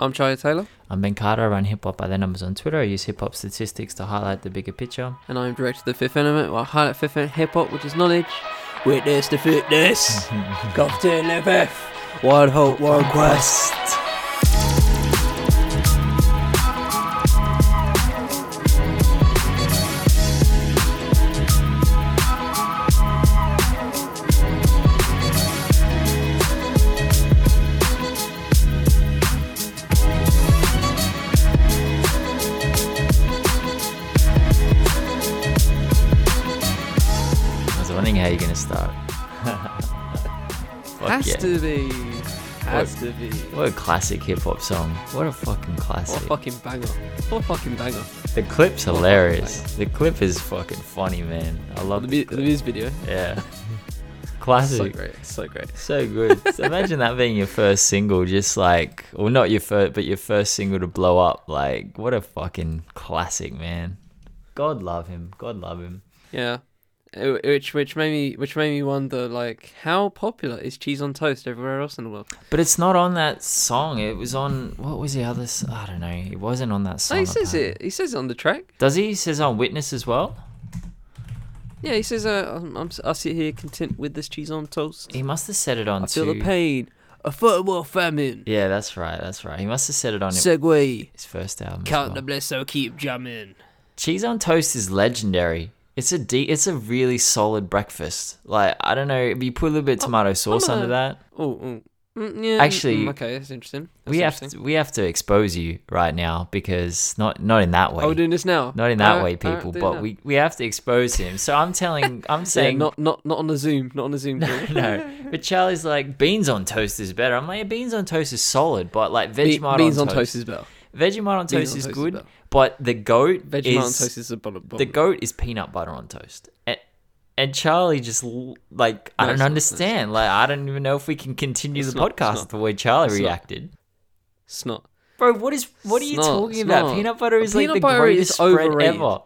I'm Charlie Taylor. I'm Ben Carter. I run hip hop by the numbers on Twitter. I use hip hop statistics to highlight the bigger picture. And I'm director of the Fifth Element, where I highlight Fifth Element hip hop, which is knowledge. Witness the fitness. Captain FF. One hope, one quest. To be. Has to be. What a classic hip hop song. What a fucking classic. What a fucking banger. What a fucking banger. the clip's what hilarious. The clip is fucking funny, man. I love The, the, the music video. Yeah. Classic. So great. So great. So good. So imagine that being your first single, just like, well, not your first, but your first single to blow up. Like, what a fucking classic, man. God love him. God love him. Yeah. Uh, Which which made me which made me wonder like how popular is cheese on toast everywhere else in the world? But it's not on that song. It was on what was the other? s- I don't know. It wasn't on that No, song. he says it. He says it on the track. Does he? He says on Witness as well. Yeah, he says, uh, I'm, I'm, I sit here content with this cheese on toast. He must have said it on. I feel the pain. A third world famine. Yeah, that's right. That's right. He must have said it on Segway. his first album. Count well. the bliss, so keep jamming. Cheese on toast is legendary. It's a de- It's a really solid breakfast. Like I don't know. If you put a little bit of tomato sauce a- under that, Oh, oh. Mm, yeah. Actually, mm, okay, that's interesting. That's we have to, we have to expose you right now because not not in that way. Oh, we're doing this now. not in that Alright, way, people. it But we we have to expose him. So I'm telling. I'm Yeah, saying not not not on the Zoom, not on the Zoom. No, no. But Charlie's like beans on toast is better. I'm like yeah, beans on toast is solid, but like Be- Vegemite beans on, on toast, toast is better. Vegemite on toast on is toast good, better. but the goat Vegemite on is toast is the bottom. the goat is peanut butter on toast. And, and Charlie just like I don't it's not, understand. Like I don't even know if we can continue It's the not, podcast the way Charlie It's not. reacted. It's not. Bro, what is what are you talking about? Peanut butter is Peanut like the butter greatest is spread ever.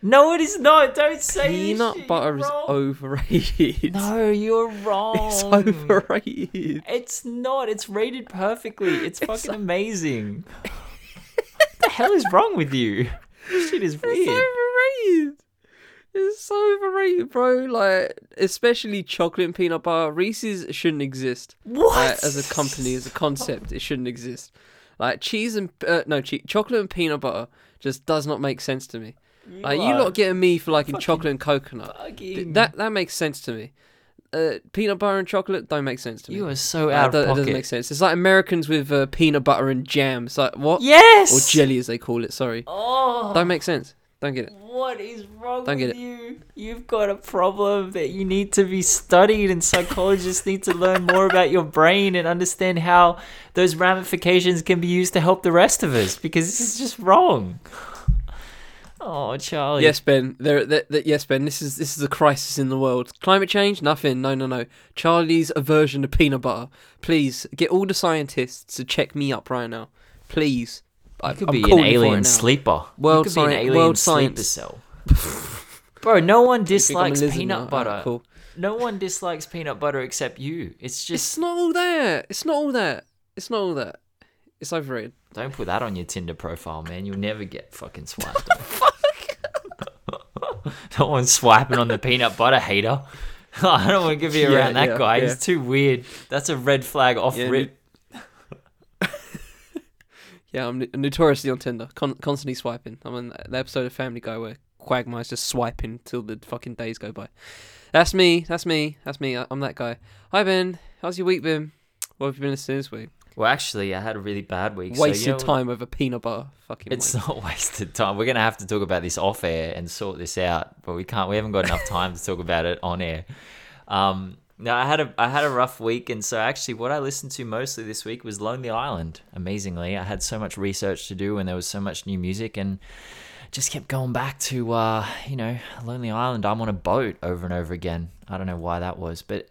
No, it is not. Don't say Peanut butter is overrated. No, you're wrong. It's overrated. It's not. It's rated perfectly. It's fucking It's- amazing. what the hell is wrong with you? This shit is weird. It's overrated. It's so overrated, bro. Like, especially chocolate and peanut butter. Reese's shouldn't exist. What? Like, as a company, as a concept, it shouldn't exist. Like cheese and uh, no, che- chocolate and peanut butter just does not make sense to me. Like you lot getting me for liking chocolate and coconut. Th- That that makes sense to me. Uh, peanut butter and chocolate don't make sense to me. You are so out that, of that doesn't make sense. It's like Americans with uh, peanut butter and jam. It's like what? Yes. Or jelly as they call it. Sorry, Oh. don't make sense. Don't get it. What is wrong Don't with get it. you? You've got a problem that you need to be studied, and psychologists need to learn more about your brain and understand how those ramifications can be used to help the rest of us. Because this is just wrong. Oh, Charlie. Yes, Ben. There, there, there- yes, Ben. This is this is a crisis in the world. Climate change? Nothing. No, no, no. Charlie's aversion to peanut butter. Please get all the scientists to check me up right now. Please. I, could I'm be an calling for it alien sleeper. World you could be an sci- alien world sleeper science. cell. Bro, no one You think I'm a dislikes peanut now? Alright, butter. cool. No one dislikes peanut butter except you. It's just It's not all that. It's not all that. It's not all that. It's overrated. don't put that on your Tinder profile, man. You'll never get fucking swiped no one's swiping on the peanut butter hater. I don't want to be Yeah, around that yeah, guy. yeah. He's too weird. That's a red flag off Yeah, rip. Yeah, I'm no- notoriously on Tinder, con- constantly swiping. I'm on the episode of Family Guy where Quagmire's just swiping till the fucking days go by. That's me. That's me. That's me. I- I'm that guy. Hi Ben. How's your week been? What have you been listening to this week? Well, actually, I had a really bad week. so, Wasted you know, time over peanut butter. Fucking. It's wank. not wasted time. We're gonna have to talk about this off air and sort this out, but we can't. We haven't got enough time to talk about it on air. Um, no, I had a I had a rough week, and so actually, what I listened to mostly this week was Lonely Island. Amazingly, I had so much research to do, and there was so much new music, and just kept going back to uh, you know Lonely Island. I'm on a boat over and over again. I don't know why that was, but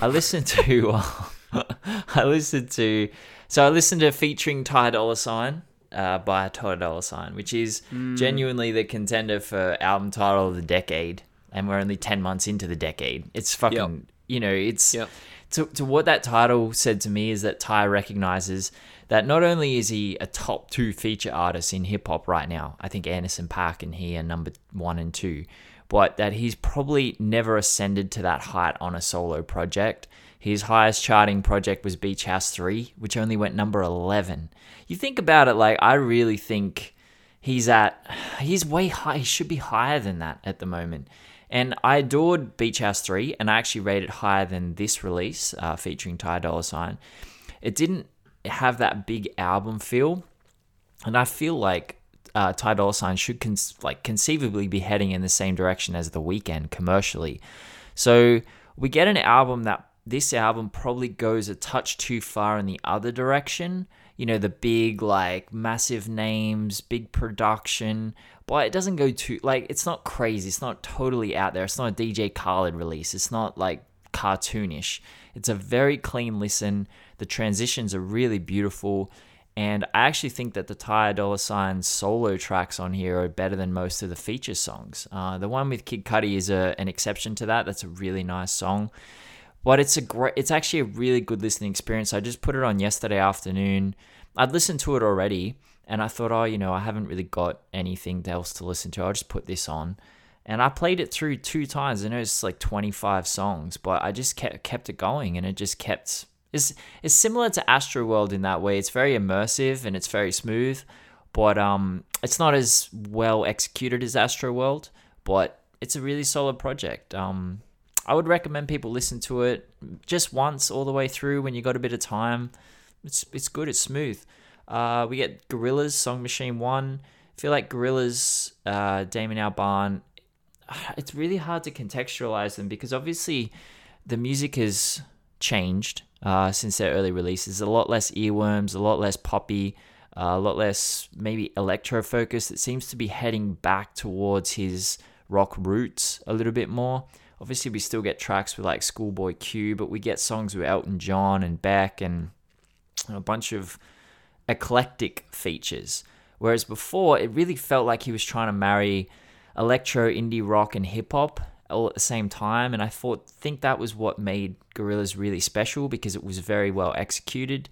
I listened to I listened to so I listened to featuring Ty Dolla Sign uh, by Ty Dolla Sign, which is genuinely the contender for album title of the decade, and we're only ten months into the decade. It's fucking you know it's Yep. to, to what that title said to me is that Ty recognizes that not only is he a top two feature artist in hip hop right now, I think Anderson .Paak and he are number one and two, but that he's probably never ascended to that height on a solo project. His highest charting project was Beach House 3, which only went number 11. You think about it, like, I really think he's at, he's way high, he should be higher than that at the moment. And I adored Beach House 3, and I actually rated it higher than this release uh, featuring Ty Dolla Sign. It didn't have that big album feel, and I feel like uh, Ty Dolla Sign should con- like conceivably be heading in the same direction as The Weeknd commercially. So we get an album that this album probably goes a touch too far in the other direction. You know, the big, like, massive names, big production, but it doesn't go too, like, it's not crazy. It's not totally out there. It's not a DJ Khaled release. It's not, like, cartoonish. It's a very clean listen. The transitions are really beautiful. And I actually think that the Ty Dolla Sign solo tracks on here are better than most of the feature songs. Uh, the one with Kid Cudi is a, an exception to that. That's a really nice song. But it's a great, it's actually a really good listening experience. I just put it on yesterday afternoon. I'd listened to it already, and I thought, oh, you know, I haven't really got anything else to listen to. I'll just put this on. And I played it through two times. I know it's like 25 songs, but I just kept kept it going, and it just kept. It's, it's similar to Astroworld in that way. It's very immersive and it's very smooth, but um, it's not as well executed as Astroworld. But it's a really solid project. Um, I would recommend people listen to it just once all the way through when you got a bit of time. It's it's good. It's smooth. Uh, we get Gorillaz Song Machine One. I feel like Gorillaz, uh, Damon Albarn. It's really hard to contextualize them because obviously the music has changed uh, since their early releases. A lot less earworms, a lot less poppy, uh, a lot less maybe electro focused. It seems to be heading back towards his rock roots a little bit more. Obviously, we still get tracks with like Schoolboy Q, but we get songs with Elton John and Beck and a bunch of eclectic features. Whereas before, it really felt like he was trying to marry electro, indie rock, and hip hop all at the same time. And I thought, think that was what made Gorillaz really special because it was very well executed.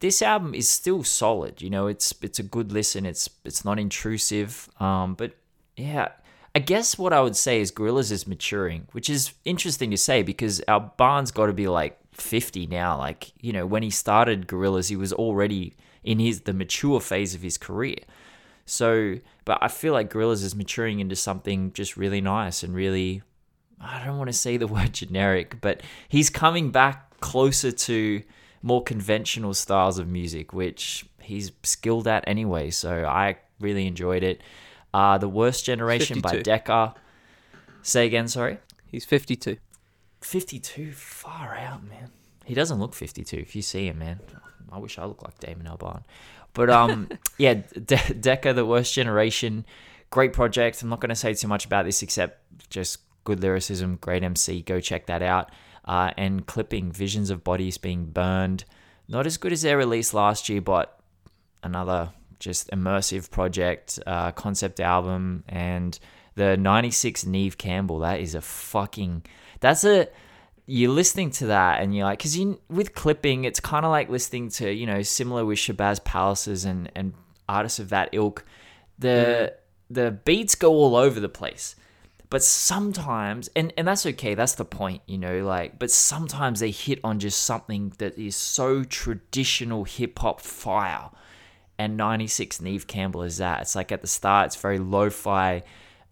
This album is still solid, you know. It's it's a good listen. It's it's not intrusive. Um, but yeah, I guess what I would say is Gorillaz is maturing, which is interesting to say because Albarn's got to be like 50 now. Like, you know, when he started Gorillaz, he was already in his the mature phase of his career. So, but I feel like Gorillaz is maturing into something just really nice and really I don't want to say the word generic, but he's coming back closer to more conventional styles of music, which he's skilled at anyway. So I really enjoyed it. Uh, the Worst Generation 52. by Decca. Say again, sorry? He's 52. 52? Far out, man. He doesn't look 52 if you see him, man. I wish I looked like Damon Albarn. But um, yeah, De- Decca, The Worst Generation. Great project. I'm not going to say too much about this except just good lyricism, great MC. Go check that out. Uh, and clipping Visions of Bodies Being Burned. Not as good as their release last year, but another just immersive project, uh, concept album, and the 96 Neve Campbell. That is a fucking. That's a. You're listening to that and you're like, because you with clipping, it's kind of like listening to you know similar with Shabazz Palaces and and artists of that ilk. The the beats go all over the place but sometimes and and that's okay that's the point you know like but sometimes they hit on just something that is so traditional hip hop fire and 96 Neve Campbell is that. It's like at the start, it's very lo fi,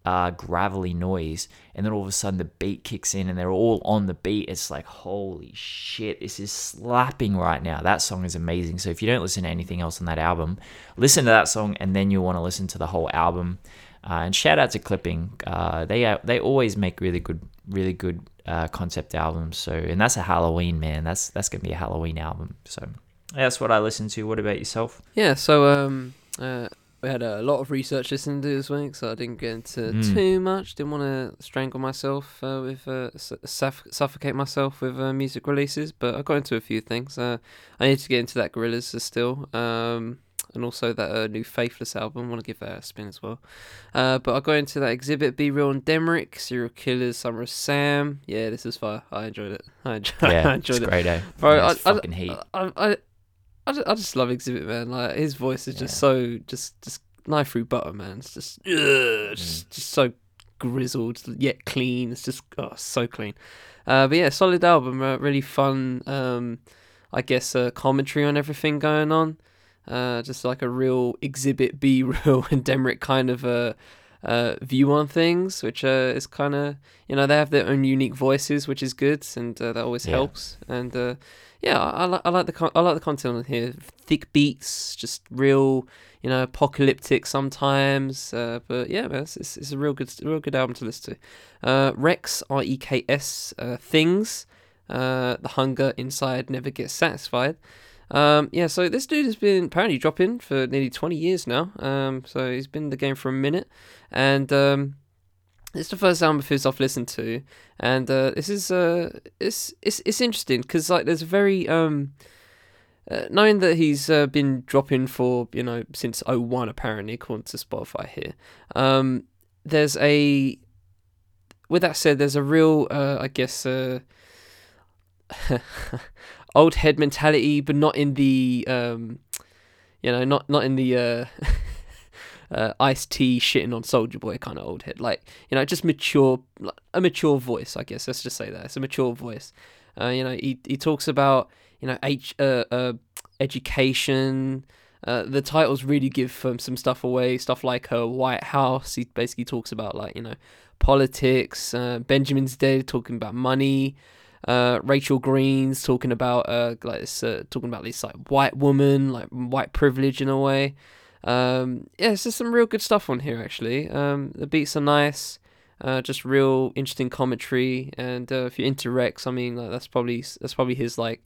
uh, gravelly noise, and then all of a sudden the beat kicks in and they're all on the beat. It's like, holy shit, this is slapping right now. That song is amazing. So if you don't listen to anything else on that album, listen to that song and then you'll want to listen to the whole album. Uh, and shout out to Clipping. Uh, they they always make really good, really good uh, concept albums. So and that's a Halloween man. That's that's gonna be a Halloween album. So that's what I listen to. What about yourself? Yeah, so um, uh, we had a lot of research listening to this week, so I didn't get into mm. too much. Didn't want to strangle myself uh, with uh, suff- suffocate myself with uh, music releases, but I got into a few things. Uh, I need to get into that Gorillaz still, um, and also that uh, new Faithless album. I want to give that a spin as well. Uh, but I got into that Xzibit, B-Real and Demrick, Serial Killers, Summer of Sam. Yeah, this is fine. I enjoyed it. I enjoyed, it. yeah, I enjoyed it's it. Great, eh? Bro, I, I, I, I, I just, I just love Xzibit Man. Like his voice is just Yeah. so just just knife through butter, man. It's just ugh, just, just so grizzled yet clean. It's just oh so clean. Uh, but yeah, solid album. Uh, really fun. Um, I guess uh, commentary on everything going on. Uh, just like a real Xzibit B, real and Demrick kind of uh, uh, view on things, which uh, is kind of you know they have their own unique voices, which is good, and uh, that always Yeah. helps. And uh, yeah, I, I, li- I like the I like the content on here. Thick beats, just real, you know, apocalyptic sometimes. Uh, but yeah, man, it's, it's, it's a real good real good album to listen to. Uh, Reks R E K S uh, things. Uh, the hunger inside never gets satisfied. Um, yeah, so this dude has been apparently dropping for nearly 20 years now. Um, so he's been in the game for a minute. And um, it's the first album of his I've listened to. And uh, this is uh, it's, it's, it's interesting because like there's a very. Um, uh, knowing that he's uh, been dropping for, you know, since 01 apparently, according to Spotify here, um, there's a. With that said, there's a real, uh, I guess, uh, old head mentality, but not in the um, you know, not not in the uh, uh, Ice T shitting on Soulja Boy kind of old head. Like you know, just mature, a mature voice. I guess let's just say that it's a mature voice. Uh, you know, he he talks about you know H uh, uh education. Uh, the titles really give um, some stuff away, stuff like her White House. He basically talks about like you know politics. Uh, Benjamin's dead, talking about money uh, Rachel Green's talking about uh, like this, uh, talking about this like white woman, like white privilege in a way. Um, yeah, it's just some real good stuff on here actually. Um, the beats are nice, uh, just real interesting commentary, and uh, if you're into Reks, I mean, like, that's probably that's probably his like.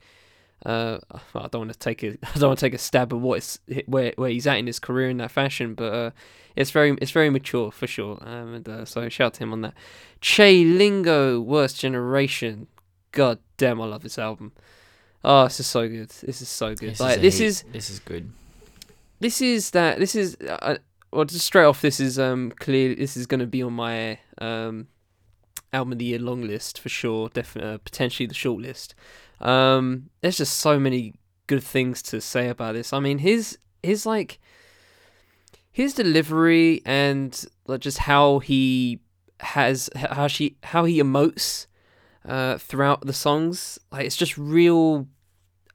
Uh, I don't want to take a I don't want to take a stab at what it's, where where he's at in his career in that fashion, but uh, it's very it's very mature for sure. Um, and uh, so shout out to him on that. Che Lingo, Worst Generation. God damn, I love this album. Oh, this is so good. This is so good. This like a this heat. is this is good. This is that this is uh, well just straight off this is um clearly this is going to be on my um album of the year long list for sure definitely uh, potentially the short list. Um there's just so many good things to say about this. I mean his his like his delivery and like just how he has how she how he emotes uh throughout the songs like it's just real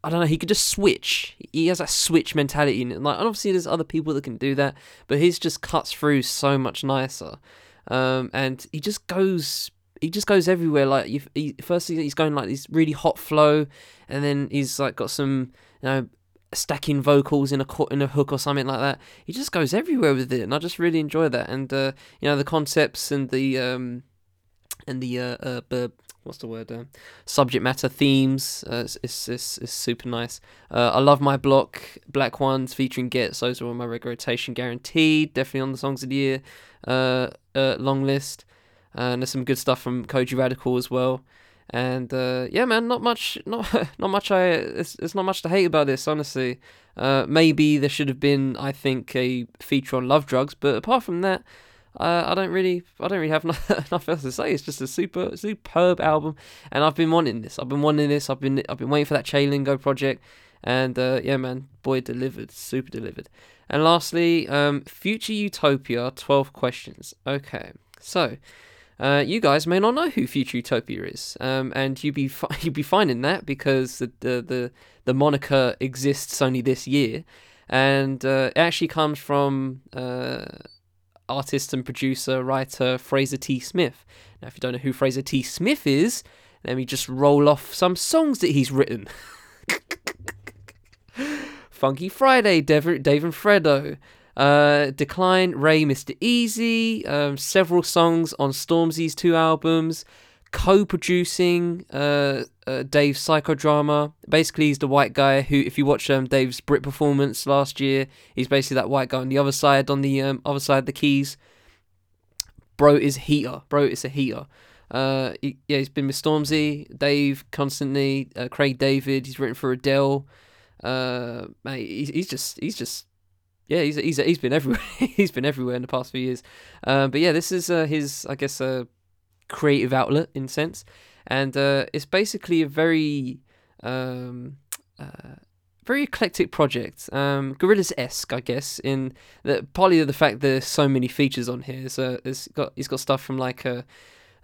I don't know. He could just switch. He has that switch mentality, and like obviously there's other people that can do that, but his just cuts through so much nicer. Um, and he just goes, he just goes everywhere. Like you, he, firstly he's going like this really hot flow, and then he's like got some, you know, stacking vocals in a in a hook or something like that. He just goes everywhere with it, and I just really enjoy that. And uh, you know the concepts and the um, and the uh, uh, what's the word um, subject matter themes uh, it's, it's, it's, super nice. Uh, I love my block Black Ones featuring Ghetts those are on my rotation guaranteed. Definitely on the songs of the year uh, uh, long list. Uh, and there's some good stuff from Kojey Radical as well. And uh, yeah man not much not not much I it's, it's not much to hate about this honestly. Uh, maybe there should have been I think a feature on Love Drugs but apart from that uh, I don't really, I don't really have enough else to say. It's just a super, superb album, and I've been wanting this. I've been wanting this. I've been, I've been waiting for that Che project, and uh, yeah, man, boy, delivered, super delivered. And lastly, um, Future Utopia, twelve questions. Okay, so. Uh, you guys may not know who Future Utopia is, um, and you'd be fi- you'd be finding that because the, the the the moniker exists only this year, and uh, it actually comes from uh, artist and producer, writer Fraser T. Smith. Now, if you don't know who Fraser T. Smith is, let me just roll off some songs that he's written. Funky Friday, Dave, Dave and Fredo. Uh, Decline, Raye, Mr. Eazi. Um, several songs on Stormzy's two albums. Co-producing uh, uh, Dave's psychodrama. Basically, he's the white guy who, if you watch um, Dave's Brit performance last year, he's basically that white guy on the other side, on the um, other side of the keys. Bro is heater. Bro is a heater. Uh, he, yeah, he's been with Stormzy, Dave constantly, uh, Craig David. He's written for Adele. Uh, mate, he's, he's just he's just yeah, he's he's he's been everywhere. he's been everywhere in the past few years. Um, but yeah, this is uh, his I guess uh, creative outlet in a sense, and uh, it's basically a very um, uh, very eclectic project. Um, Gorillaz esque, I guess, in the partly the fact there's so many features on here. So it's got he's got stuff from like uh,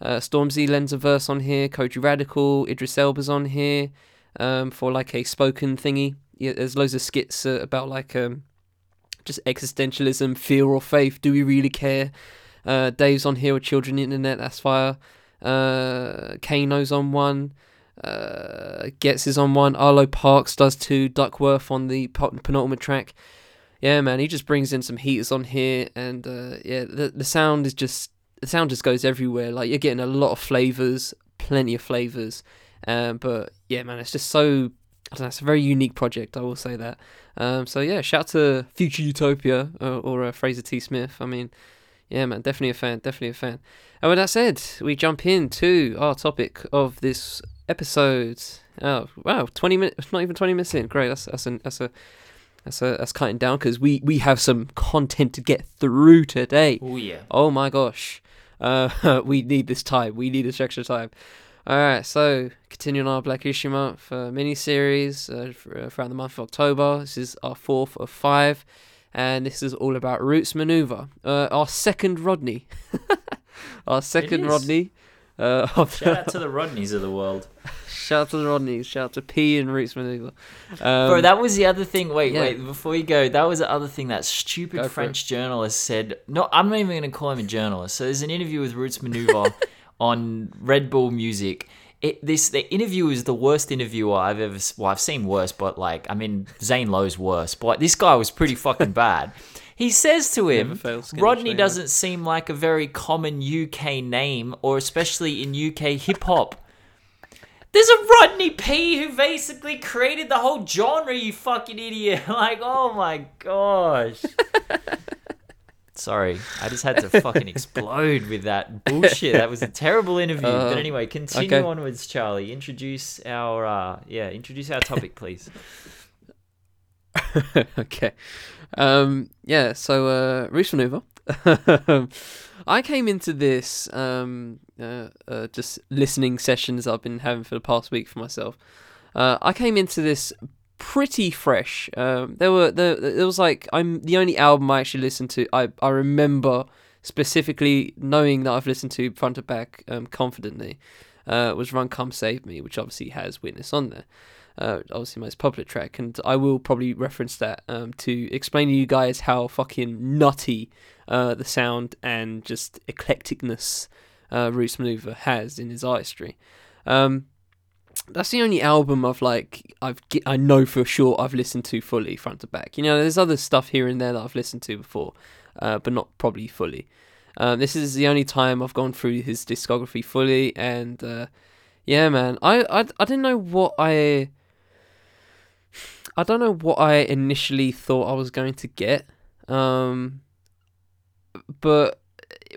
uh, Stormzy lends a verse on here, Kojey Radical, Idris Elba's on here um, for like a spoken thingy. Yeah, there's loads of skits uh, about like um, just existentialism, fear or faith. Do we really care? Uh, Dave's on here with Children Internet. That's fire. Uh, Kano's on one. Uh, Ghetts is on one. Arlo Parks does two. Duckworth on the penultimate track. Yeah, man, he just brings in some heaters on here, and uh, yeah, the the sound is just the sound just goes everywhere. Like you're getting a lot of flavors, plenty of flavors. Um, but yeah, man, it's just so I don't know. It's a very unique project. I will say that. Um, so yeah, shout out to Future Utopia uh, or uh, Fraser T. Smith. I mean, yeah, man, definitely a fan, definitely a fan. And with that said, we jump into our topic of this episode. Oh wow, twenty minutes, not even twenty minutes in. Great, that's that's a that's a that's a that's cutting down because we we have some content to get through today. Oh yeah. Oh my gosh, uh, we need this time. We need this extra time. All right, so continuing our Black History Month uh, mini series uh, uh, throughout the month of October. This is our fourth of five and this is all about Roots Manuva. Uh, our second Rodney. our second Rodney. Uh, Shout out to the Rodneys of the world. Shout out to the Rodneys. Shout out to P and Roots Manuva. Um, Bro, that was the other thing. Wait, yeah. wait. Before you go, that was the other thing that stupid French journalist said. No, I'm not even going to call him a journalist. So there's an interview with Roots Manuva on Red Bull Music it, this the interview is the worst interviewer I've ever. Well, I've seen worse, but like I mean, Zane Lowe's worse, but this guy was pretty fucking bad. He says to him, Rodney doesn't seem like a very common UK name, or especially in UK hip hop. There's a Rodney P who basically created the whole genre, you fucking idiot. Like, oh my gosh. Sorry, I just had to fucking explode with that bullshit. That was a terrible interview. Uh, but anyway, continue okay. onwards, Charlie. Introduce our uh, yeah, introduce our topic, please. okay. Um, yeah. So, uh, Roots Manuva. I came into this um, uh, uh, just listening sessions I've been having for the past week for myself. Uh, I came into this pretty fresh. Um, there were there, there was like I'm the only album I actually listened to. I I remember specifically knowing that I've listened to front to back um, confidently. Uh, was Run Come Save Me, which obviously has Witness on there. Uh, obviously most popular track, and I will probably reference that um, to explain to you guys how fucking nutty uh, the sound and just eclecticness uh, Roots Manuva has in his artistry. Um, that's the only album I've like I've I know for sure I've listened to fully front to back. You know, there's other stuff here and there that I've listened to before, uh, but not probably fully. Um, this is the only time I've gone through his discography fully, and uh, yeah, man, I, I I didn't know what I I don't know what I initially thought I was going to get, um, but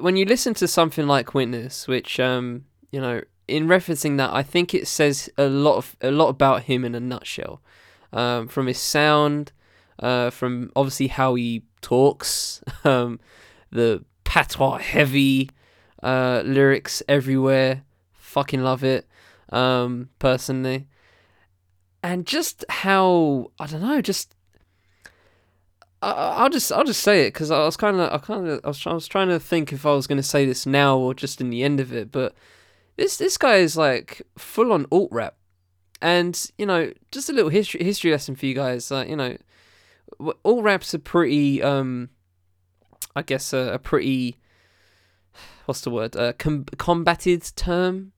when you listen to something like Witness, which um, you know in referencing that, I think it says a lot of a lot about him in a nutshell. Um, from his sound, uh, from obviously how he talks, um, the patois heavy uh, lyrics everywhere. Fucking love it, um, personally, and just how I don't know, just I, will just I'll just say it because I was kind of I kind of I was, I was trying to think if I was going to say this now or just in the end of it, but this this guy is like full on alt rap, and you know, just a little history history lesson for you guys. Uh, you know, alt rap's a pretty um, I guess a, a pretty what's the word? A com- combated term.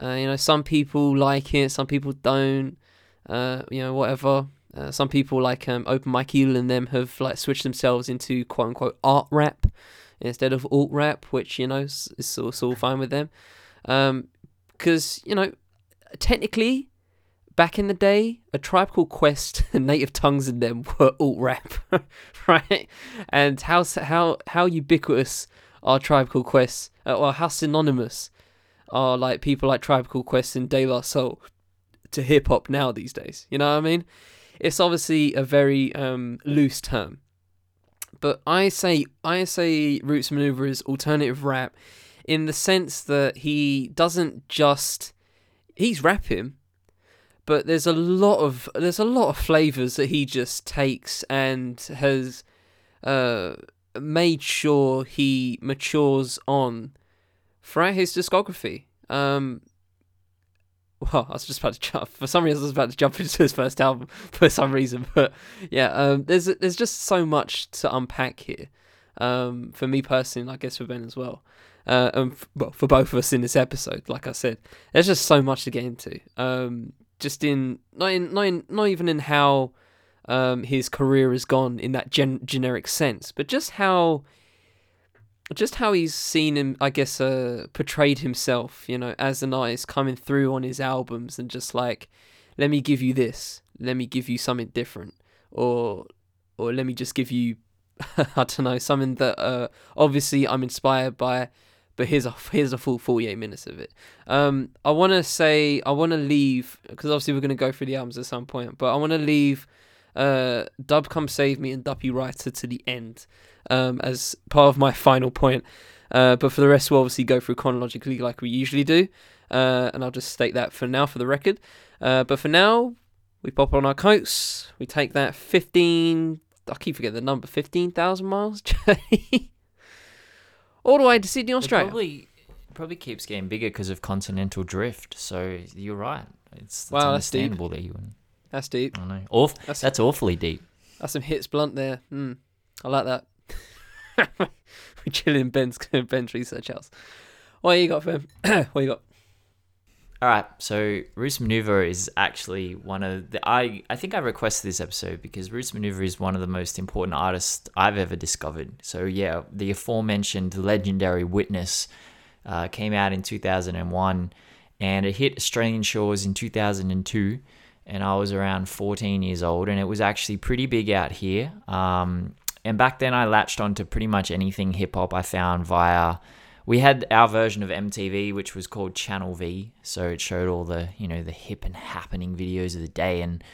Uh, you know, some people like it, some people don't. Uh, you know, whatever. Uh, some people like um, Open Mike Eagle and them have like switched themselves into quote unquote art rap instead of alt rap, which you know is all fine with them. Because, um, you know, technically, back in the day, a tribe called Quest and Native Tongues in them were alt rap, right? And how how how ubiquitous are Tribe Called Quest, uh, or how synonymous are like people like Tribe Called Quest and De La Soul to hip hop now these days? You know what I mean? It's obviously a very um, loose term, but I say I say Roots Manuva is alternative rap in the sense that he doesn't just he's rapping, but there's a lot of there's a lot of flavors that he just takes and has uh, made sure he matures on throughout his discography. Um, well, I was just about to jump. For some reason, I was about to jump into his first album for some reason, but yeah, um, there's there's just so much to unpack here. Um, for me personally, I guess for Ben as well. Uh, and f- well, for both of us in this episode, like I said, there's just so much to get into. Um, just in not in not in, not even in how um his career has gone in that gen- generic sense, but just how just how he's seen him, I guess, uh, portrayed himself, you know, as an artist coming through on his albums and just like, let me give you this, let me give you something different, or or let me just give you, I don't know, something that uh, obviously I'm inspired by, but here's a here's a full 48 minutes of it. Um, I want to say I want to leave because obviously we're gonna go through the albums at some point, but I want to leave uh, Dub Come Save Me and Duppy Writer to the end um, as part of my final point. Uh, but for the rest, we'll obviously go through chronologically like we usually do. Uh, and I'll just state that for now for the record. Uh, but for now, we pop on our coats. We take that 15, I keep forgetting the number, 15,000 miles journey all the way to Sydney, It Australia. probably probably keeps getting bigger because of continental drift. So you're right. It's, it's Wow, that's deep. that you wouldn't. That's deep. I know. Awf- That's- that's awfully deep. That's some hits blunt there. Mm, I like that. We're chilling in Ben's, Ben's research house. What you got, Ben? what you got? All right, so Roots Manuva is actually one of the I I think I requested this episode because Roots Manuva is one of the most important artists I've ever discovered. So yeah, the aforementioned legendary Witness uh, came out in 2001, and it hit Australian shores in 2002, and I was around 14 years old, and it was actually pretty big out here. Um, and back then, I latched onto pretty much anything hip hop I found via we had our version of MTV, which was called Channel V. So it showed all the, you know, the hip and happening videos of the day. And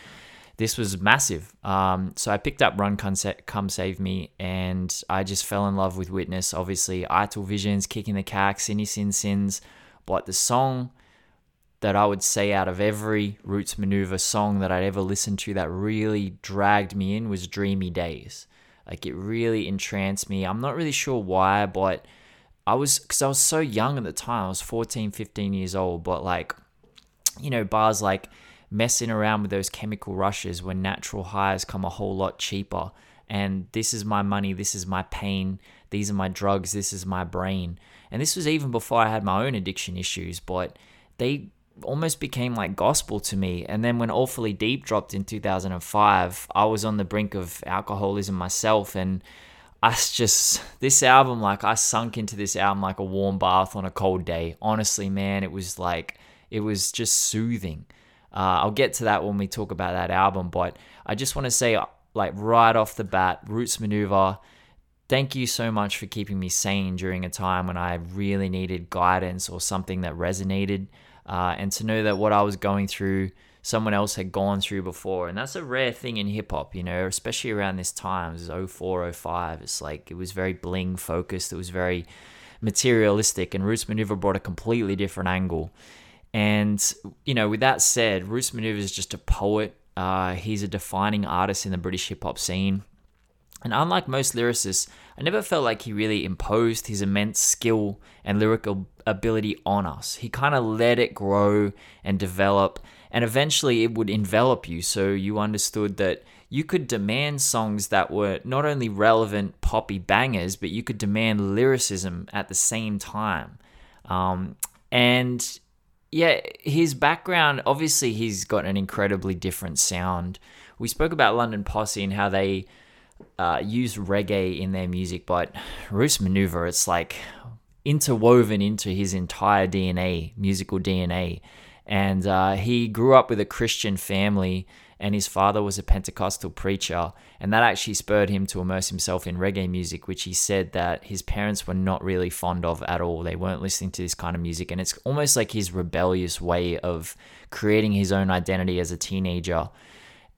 this was massive. Um, so I picked up Run Come, Save Me and I just fell in love with Witness. Obviously, Ital Visions, Kicking the Cack, Sinny Sin Sins. But the song that I would say out of every Roots Manuva song that I'd ever listened to that really dragged me in was Dreamy Days. Like it really entranced me. I'm not really sure why, but I was because I was so young at the time. I was 14, 15 years old, but like, you know, bars like messing around with those chemical rushes when natural highs come a whole lot cheaper. And this is my money, this is my pain, these are my drugs, this is my brain. And this was even before I had my own addiction issues, but they almost became like gospel to me. And then when Awfully Deep dropped in 2005, I was on the brink of alcoholism myself and I just this album like I sunk into this album like a warm bath on a cold day. Honestly, man, it was like it was just soothing. Uh, I'll get to that when we talk about that album, but I just want to say uh, like right off the bat, Roots Manuva. Thank you so much for keeping me sane during a time when I really needed guidance or something that resonated, uh, and to know that what I was going through someone else had gone through before. And that's a rare thing in hip hop, you know, especially around this time. It was 04, 05. It's like it was very bling focused, it was very materialistic, and Roots Manuva brought a completely different angle. And, you know, with that said, Roots Manuva is just a poet. Uh, he's a defining artist in the British hip hop scene. And unlike most lyricists, I never felt like he really imposed his immense skill and lyrical ability on us. He kind of let it grow and develop, and eventually it would envelop you so you understood that you could demand songs that were not only relevant poppy bangers, but you could demand lyricism at the same time. Um, and yeah, his background, obviously, he's got an incredibly different sound. We spoke about London Posse and how they uh, use reggae in their music, but Roots Manuva, it's like interwoven into his entire DNA, musical DNA. And uh, he grew up with a Christian family, and his father was a Pentecostal preacher. And that actually spurred him to immerse himself in reggae music, which he said that his parents were not really fond of at all. They weren't listening to this kind of music. And it's almost like his rebellious way of creating his own identity as a teenager.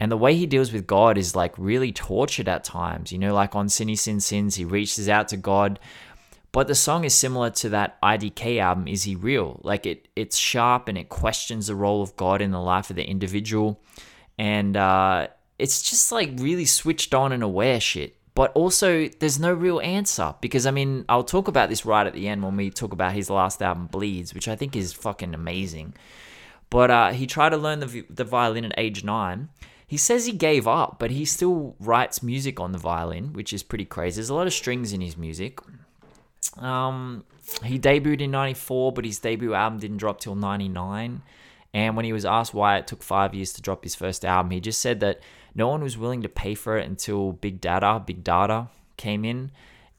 And the way he deals with God is like really tortured at times. You know, like on Sinny Sin Sins, he reaches out to God, But the song is similar to that IDK album, Is He Real? Like it, it's sharp and it questions the role of God in the life of the individual, and uh, it's just like really switched on and aware shit. But also, there's no real answer because I mean, I'll talk about this right at the end when we talk about his last album, Bleeds, which I think is fucking amazing. But uh, he tried to learn the the violin at age nine. He says he gave up, but he still writes music on the violin, which is pretty crazy. There's a lot of strings in his music. Um, he debuted in '94, but his debut album didn't drop till '99. And when he was asked why it took five years to drop his first album, he just said that no one was willing to pay for it until Big Dada, Big Dada came in.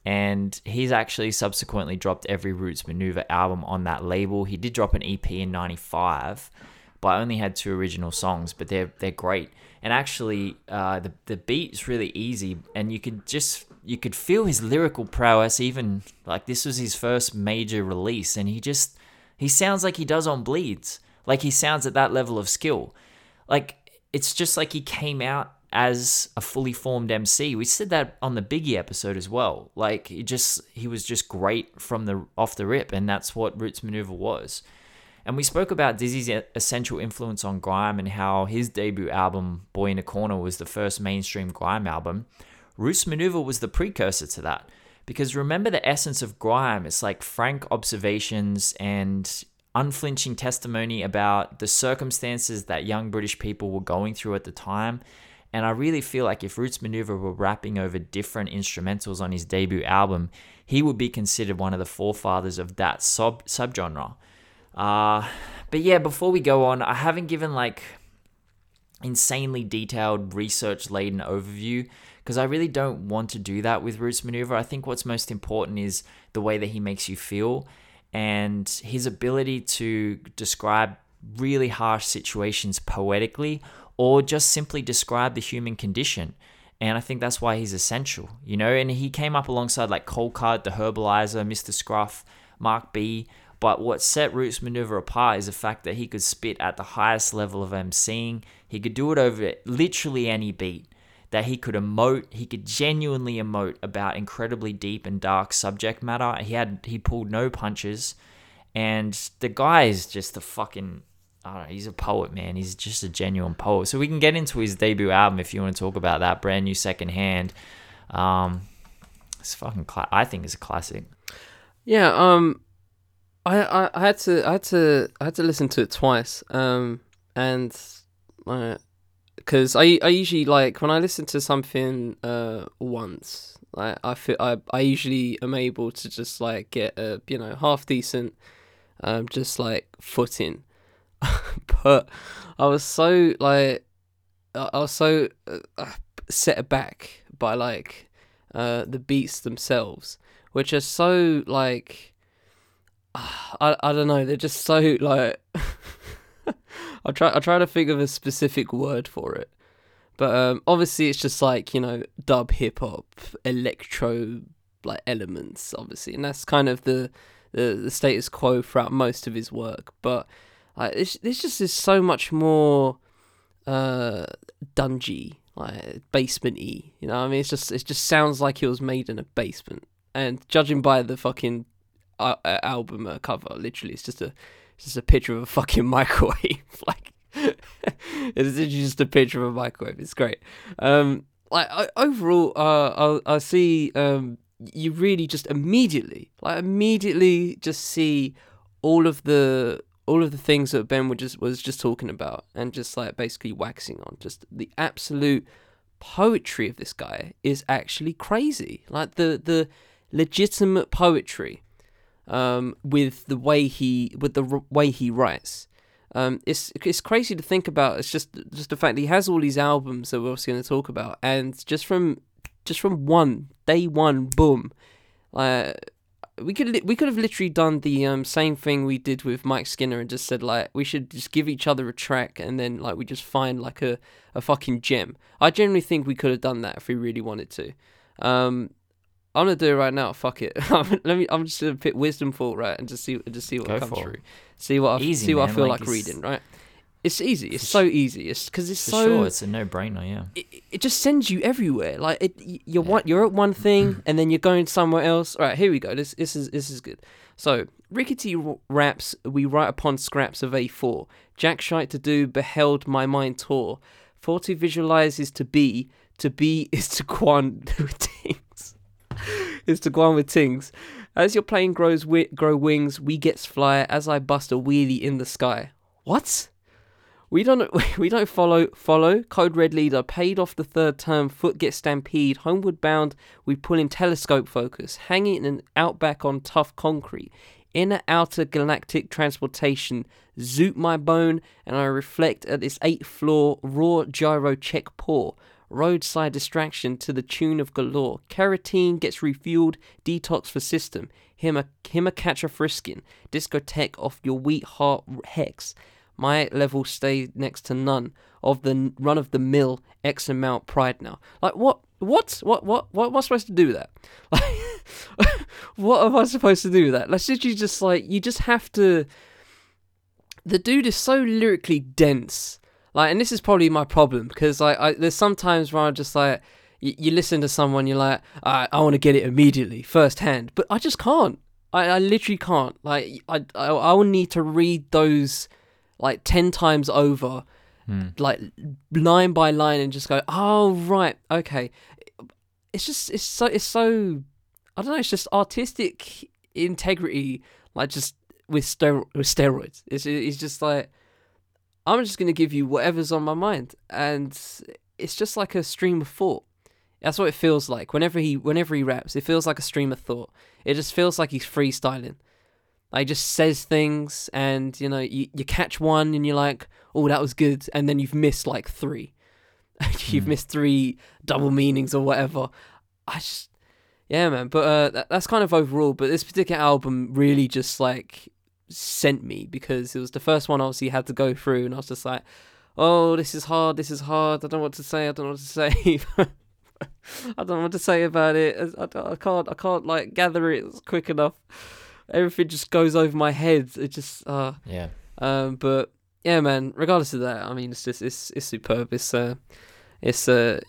And he's actually subsequently dropped every Roots Manuva album on that label. He did drop an EP in 95, but only had two original songs, but they're they're great. And actually, uh, the the beat's really easy, and you could just you could feel his lyrical prowess. Even like this was his first major release, and he just he sounds like he does on Bleeds. Like he sounds at that level of skill. Like it's just like he came out as a fully formed MC. We said that on the Biggie episode as well. Like he just he was just great from the off the rip, and that's what Roots Manuva was. And we spoke about Dizzee's essential influence on grime and how his debut album Boy in a Corner was the first mainstream grime album. Roots Manuva was the precursor to that. Because remember the essence of grime, it's like frank observations and unflinching testimony about the circumstances that young British people were going through at the time. And I really feel like if Roots Manuva were rapping over different instrumentals on his debut album, he would be considered one of the forefathers of that sub subgenre. Uh, but yeah, before we go on, I haven't given like insanely detailed research laden overview because I really don't want to do that with Roots Manuva. I think what's most important is the way that he makes you feel and his ability to describe really harsh situations poetically or just simply describe the human condition. And I think that's why he's essential, you know. And he came up alongside like Coldcut, the Herbaliser, Mr. Scruff, Mark B. But what set Roots Manuva apart is the fact that he could spit at the highest level of emceeing. He could do it over literally any beat. That he could emote, he could genuinely emote about incredibly deep and dark subject matter. He had he pulled no punches, and the guy is just a fucking I don't know, he's a poet, man. He's just a genuine poet. So we can get into his debut album if you want to talk about that brand new second hand. Um, it's fucking. Cla- I think it's a classic. Yeah. Um, I, I I had to I had to I had to listen to it twice. Um, and uh, because I I usually like when I listen to something uh once. Like I feel I I usually am able to just like get a you know half decent, um just like footing but I was so like I was so uh, set aback by like uh, the beats themselves, which are so like I I don't know, they're just so like I try I try to think of a specific word for it, but um, obviously it's just like you know dub hip hop electro like elements obviously, and that's kind of the the, the status quo throughout most of his work, but like this, this just is so much more uh dungy, like basementy. You know, what I mean, it's just it just sounds like it was made in a basement. And judging by the fucking uh, uh album uh, cover, literally, it's just a it's just a picture of a fucking microwave. like it's just a picture of a microwave. It's great. Um, like I, overall, uh, I I see um you really just immediately, like immediately, just see all of the all of the things that Ben was just was just talking about and just like basically waxing on just the absolute poetry of this guy is actually crazy like the the legitimate poetry um, with the way he with the r- way he writes um, it's it's crazy to think about it's just just the fact he has all these albums that we're also going to talk about and just from just from one day one boom like we could li- we could have literally done the um, same thing we did with Mike Skinner and just said like we should just give each other a track and then like we just find like a, a fucking gem. I generally think we could have done that if we really wanted to. Um, I'm gonna do it right now. Fuck it. Let me. I'm just gonna pick wisdom thought right and just see just see what Go comes through. See what I Easy, see what I feel like like, reading. Right. It's easy. It's so easy. It's because it's For so. sure, it's a no-brainer. Yeah. it, it just sends you everywhere. Like it, you're one, you're at one thing, and then you're going somewhere else. All right, here we go. This this is this is good. So rickety raps we write upon scraps of A4. Jack shite to do beheld my mind tour. For to visualize is to be. To be is to go on with things. Is to go on with things. As your plane grows wi- grow wings, we gets fly. As I bust a wheelie in the sky. What? We don't we don't follow follow code red leader paid off the third term foot gets stampede homeward bound we pull in telescope focus hanging in an outback on tough concrete inner outer galactic transportation zoot my bone and I reflect at this eighth floor raw gyro check pour roadside distraction to the tune of galore carotene gets refueled detox for system him a him a catch a friskin discotheque off your wheat heart hex my level stay next to none of the run of the mill X amount pride now. Like what? What? What? What? What am I supposed to do with that? Like, what am I supposed to do with that? Let's literally just like you just have to. The dude is so lyrically dense. Like, and this is probably my problem because like I, there's sometimes where I'm just like. You, you listen to someone, you're like, I, I want to get it immediately, firsthand, but I just can't. I, I literally can't. Like, I, I, I will need to read those like 10 times over hmm. like line by line and just go oh right okay it's just it's so it's so i don't know it's just artistic integrity like just with, stero- with steroids it's, it's just like i'm just going to give you whatever's on my mind and it's just like a stream of thought. That's what it feels like whenever he whenever he raps it feels like a stream of thought. It just feels like he's freestyling. Like he just says things and you know you, you catch one and you're like oh that was good and then you've missed like three. You've Mm. missed three double meanings or whatever. I just yeah man but uh that, that's kind of overall but this particular album really just like sent me because it was the first one obviously had to go through and i was just like oh this is hard this is hard i don't know what to say i don't know what to say i don't know what to say about it I, I, I can't i can't like gather it quick enough everything just goes over my head. It just uh Yeah. um but yeah man, regardless of that, I mean it's just it's it's superb. It's uh it's uh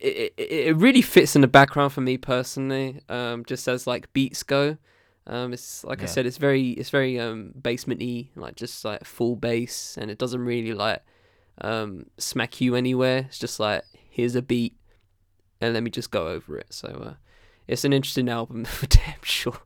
it, it, it really fits in the background for me personally, um just as like beats go. Um it's like I said, it's very it's very um basement y, like just like full bass and it doesn't really like um smack you anywhere. It's just like here's a beat and let me just go over it. So uh it's an interesting album for damn sure.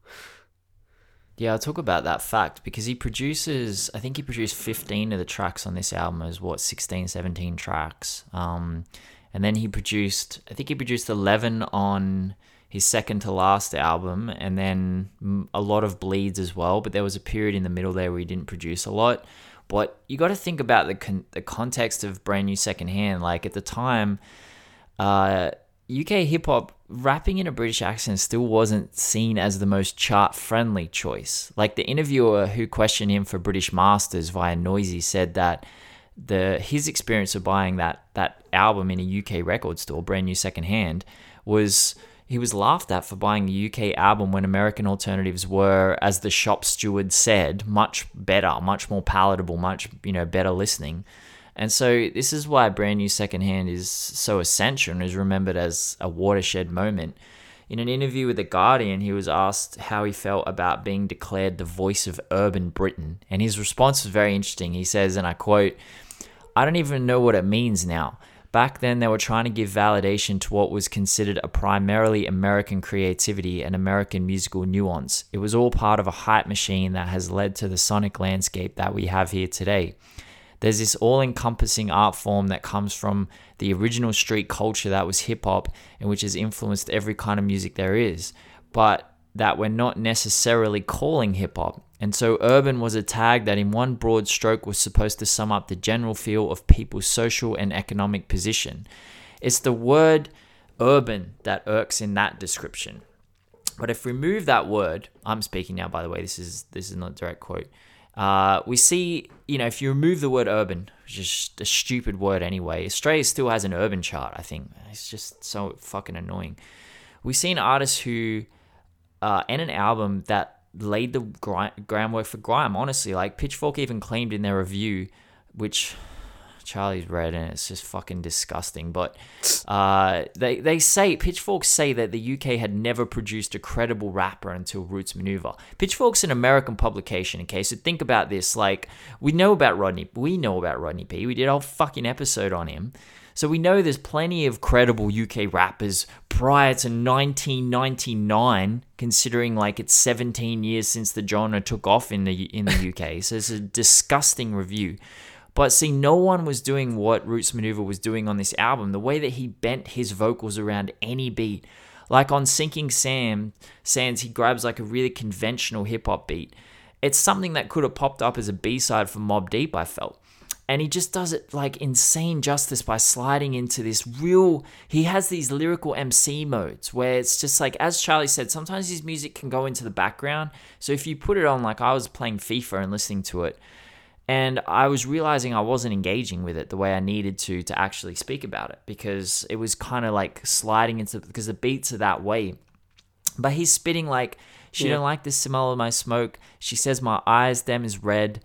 Yeah, I'll talk about that fact because he produces, I think he produced 15 of the tracks on this album as what, 16, 17 tracks. Um, and then he produced, I think he produced 11 on his second to last album and then a lot of bleeds as well. But there was a period in the middle there where he didn't produce a lot. But you got to think about the, con- the context of Brand New Secondhand. Like at the time, uh, UK hip hop rapping in a British accent still wasn't seen as the most chart friendly choice. Like the interviewer who questioned him for British Masters via Noisey said that the his experience of buying that that album in a UK record store, brand new secondhand, was he was laughed at for buying a UK album when American alternatives were, as the shop steward said, much better, much more palatable, much you know better listening. And so this is why brand new secondhand is so essential and is remembered as a watershed moment. In an interview with The Guardian, he was asked how he felt about being declared the voice of urban Britain. And his response was very interesting. He says, and I quote, I don't even know what it means now. Back then, they were trying to give validation to what was considered a primarily American creativity and American musical nuance. It was all part of a hype machine that has led to the sonic landscape that we have here today. There's this all encompassing art form that comes from the original street culture that was hip hop and which has influenced every kind of music there is, but that we're not necessarily calling hip hop. And so urban was a tag that, in one broad stroke, was supposed to sum up the general feel of people's social and economic position. It's the word urban that irks in that description. But if we remove that word, I'm speaking now, by the way, this is this is not a direct quote. Uh, we see, you know, if you remove the word urban, which is a stupid word anyway, Australia still has an urban chart, I think. It's just so fucking annoying. We've seen artists who, uh, and an album that laid the groundwork for grime, honestly. Like Pitchfork even claimed in their review which Charlie's read and it's just fucking disgusting. But uh, they they say Pitchforks say that the UK had never produced a credible rapper until Roots Manuva. Pitchforks an American publication. Okay, so think about this. Like we know about Rodney, we know about Rodney P. We did a whole fucking episode on him. So we know there's plenty of credible UK rappers prior to 1999, considering like it's 17 years since the genre took off in the in the UK. so it's a disgusting review. But see, no one was doing what Roots Manuva was doing on this album. The way that he bent his vocals around any beat, like on Sinking Sam Sands, he grabs like a really conventional hip hop beat. It's something that could have popped up as a B side for Mobb Deep. I felt and he just does it like insane justice by sliding into this real he has these lyrical mc modes where it's just like as charlie said sometimes his music can go into the background. So if you put it on like i was playing fifa and listening to it and i was realizing i wasn't engaging with it the way i needed to to actually speak about it because it was kind of like sliding into because the beats are that way. But he's spitting like she Yeah. don't like the smell of my smoke. She says my eyes them is red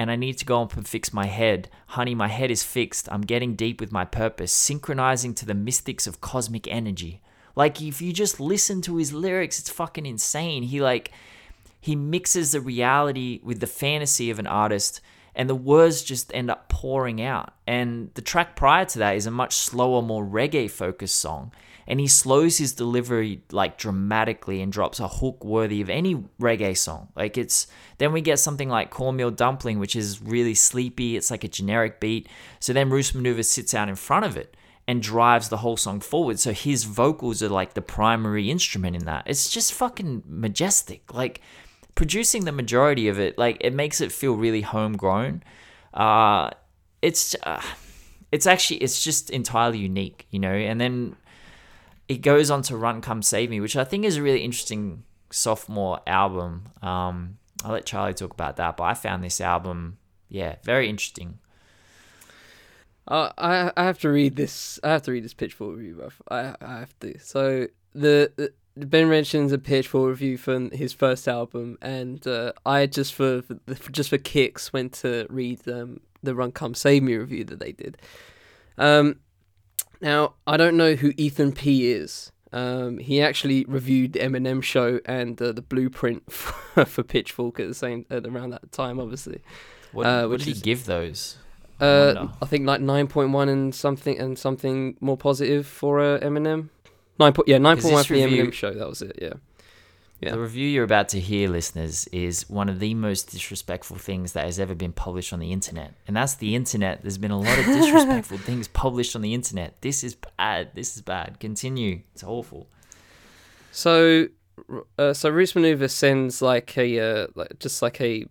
and I need to go up and fix my head. Honey, my head is fixed. I'm getting deep with my purpose, synchronizing to the mystics of cosmic energy. Like, if you just listen to his lyrics, it's fucking insane. He, like, he mixes the reality with the fantasy of an artist, and the words just end up pouring out. And the track prior to that is a much slower, more reggae focused song. And he slows his delivery like dramatically and drops a hook worthy of any reggae song. Like it's then we get something like Cornmeal Dumpling, which is really sleepy. It's like a generic beat. So then Roots Manuva sits out in front of it and drives the whole song forward. So his vocals are like the primary instrument in that. It's just fucking majestic. Like producing the majority of it, like it makes it feel really homegrown. Uh, it's uh, it's actually it's just entirely unique, you know. And then it goes on to Run Come Save Me, which I think is a really interesting sophomore album. Um, I'll let Charlie talk about that, but I found this album, yeah, very interesting. Uh, I I have to read this. I have to read this Pitchfork review. I I have to. So the, the Ben mentions a Pitchfork review from his first album, and uh, I just for, for just for kicks went to read um, the Run Come Save Me review that they did. Um, now I don't know who Ethan P is. Um, he actually reviewed the Eminem show and uh, the Blueprint for, for Pitchfork at the same at around that time, obviously. What, Uh, what did he is- give those? Uh, wonder. I think like nine point one and something and something more positive for uh, Eminem. Nine point yeah nine point one for the review- Eminem show. That was it. Yeah. Yeah. The review you're about to hear, listeners, is one of the most disrespectful things that has ever been published on the internet. And that's the internet. There's been a lot of disrespectful things published on the internet. This is bad. This is bad. Continue. It's awful. So, uh, so Roots Manuva sends like a uh, like just like a